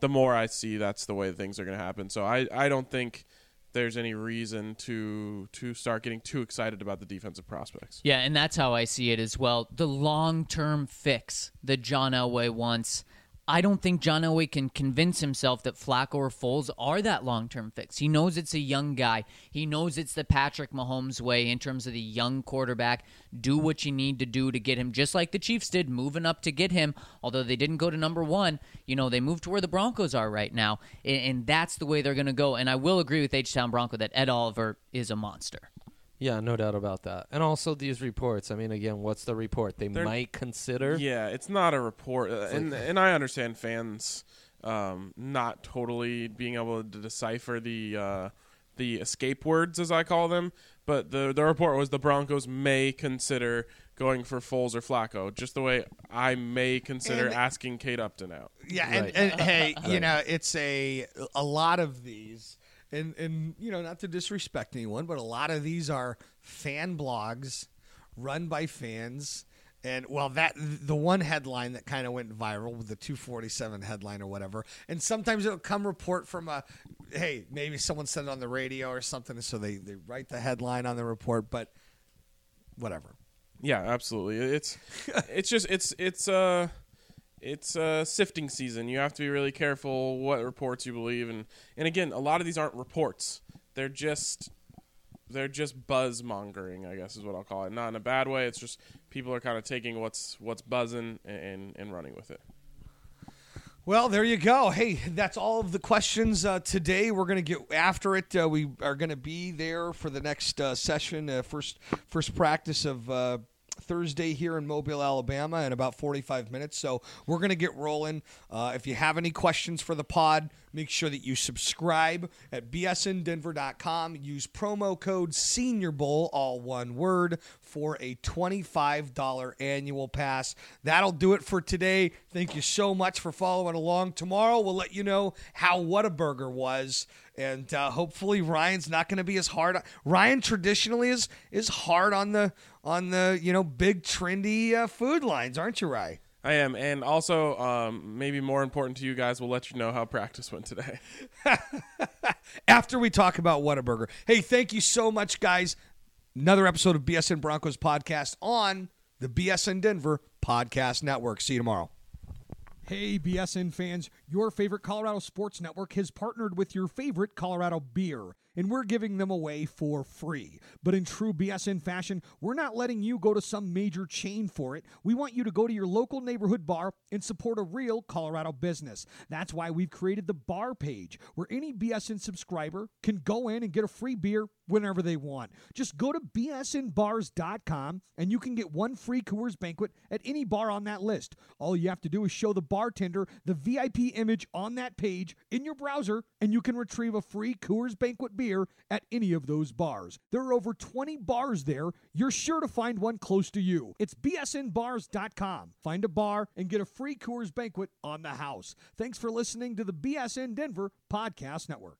the more I see that's the way things are going to happen. So I, I don't think there's any reason to to start getting too excited about the defensive prospects. Yeah, and that's how I see it as well. The long term fix that John Elway wants. I don't think John Elway can convince himself that Flacco or Foles are that long term fix. He knows it's a young guy. He knows it's the Patrick Mahomes way in terms of the young quarterback. Do what you need to do to get him, just like the Chiefs did, moving up to get him. Although they didn't go to number one, you know, they moved to where the Broncos are right now. And, that's the way they're going to go. And I will agree with H Town Bronco that Ed Oliver is a monster. Yeah, no doubt about that. And also these reports. I mean, again, what's the report? They They're- might consider. Yeah, it's not a report, uh, and and I understand fans um, not totally being able to decipher the uh, the escape words as I call them. But the the report was the Broncos may consider going for Foles or Flacco, just the way I may consider And- asking Kate Upton out. Yeah, Right. and, and hey, you know, it's a a lot of these, and and you know, not to disrespect anyone, but a lot of these are fan blogs run by fans. And well, that the one headline that kind of went viral with the 247 headline or whatever, and sometimes it'll come report from a, hey, maybe someone said it on the radio or something, so they they write the headline on the report, but whatever. Yeah, absolutely. It's it's just it's it's uh it's a sifting season. You have to be really careful what reports you believe and and again, a lot of these aren't reports. They're just they're just buzz mongering, I guess is what I'll call it. Not in a bad way. It's just people are kind of taking what's what's buzzing and and running with it. Well, there you go. Hey, that's all of the questions uh, today. We're going to get after it. Uh, we are going to be there for the next uh, session, uh, first first practice of uh, Thursday here in Mobile, Alabama, in about 45 minutes. So we're going to get rolling. Uh, if you have any questions for the pod, make sure that you subscribe at bsndenver.com. Use promo code Senior Bowl, all one word, for a $25 annual pass. That'll do it for today. Thank you so much for following along. Tomorrow we'll let you know how Whataburger was. And uh, hopefully Ryan's not going to be as hard. Ryan traditionally is is hard on the on the you know big trendy uh, food lines, aren't you, Ryan? I am, and also um, maybe more important to you guys, we'll let you know how practice went today. after we talk about Whataburger. Hey, thank you so much, guys. Another episode of BSN Broncos podcast on the BSN Denver Podcast Network. See you tomorrow. Hey, BSN fans, your favorite Colorado sports network has partnered with your favorite Colorado beer. And we're giving them away for free. But in true BSN fashion, we're not letting you go to some major chain for it. We want you to go to your local neighborhood bar and support a real Colorado business. That's why we've created the bar page where any BSN subscriber can go in and get a free beer whenever they want. Just go to bsnbars.com and you can get one free Coors banquet at any bar on that list. All you have to do is show the bartender the VIP image on that page in your browser and you can retrieve a free Coors banquet beer at any of those bars. There are over 20 bars there. You're sure to find one close to you. It's bsnbars.com. Find a bar and get a free Coors banquet on the house. Thanks for listening to the BSN Denver Podcast Network.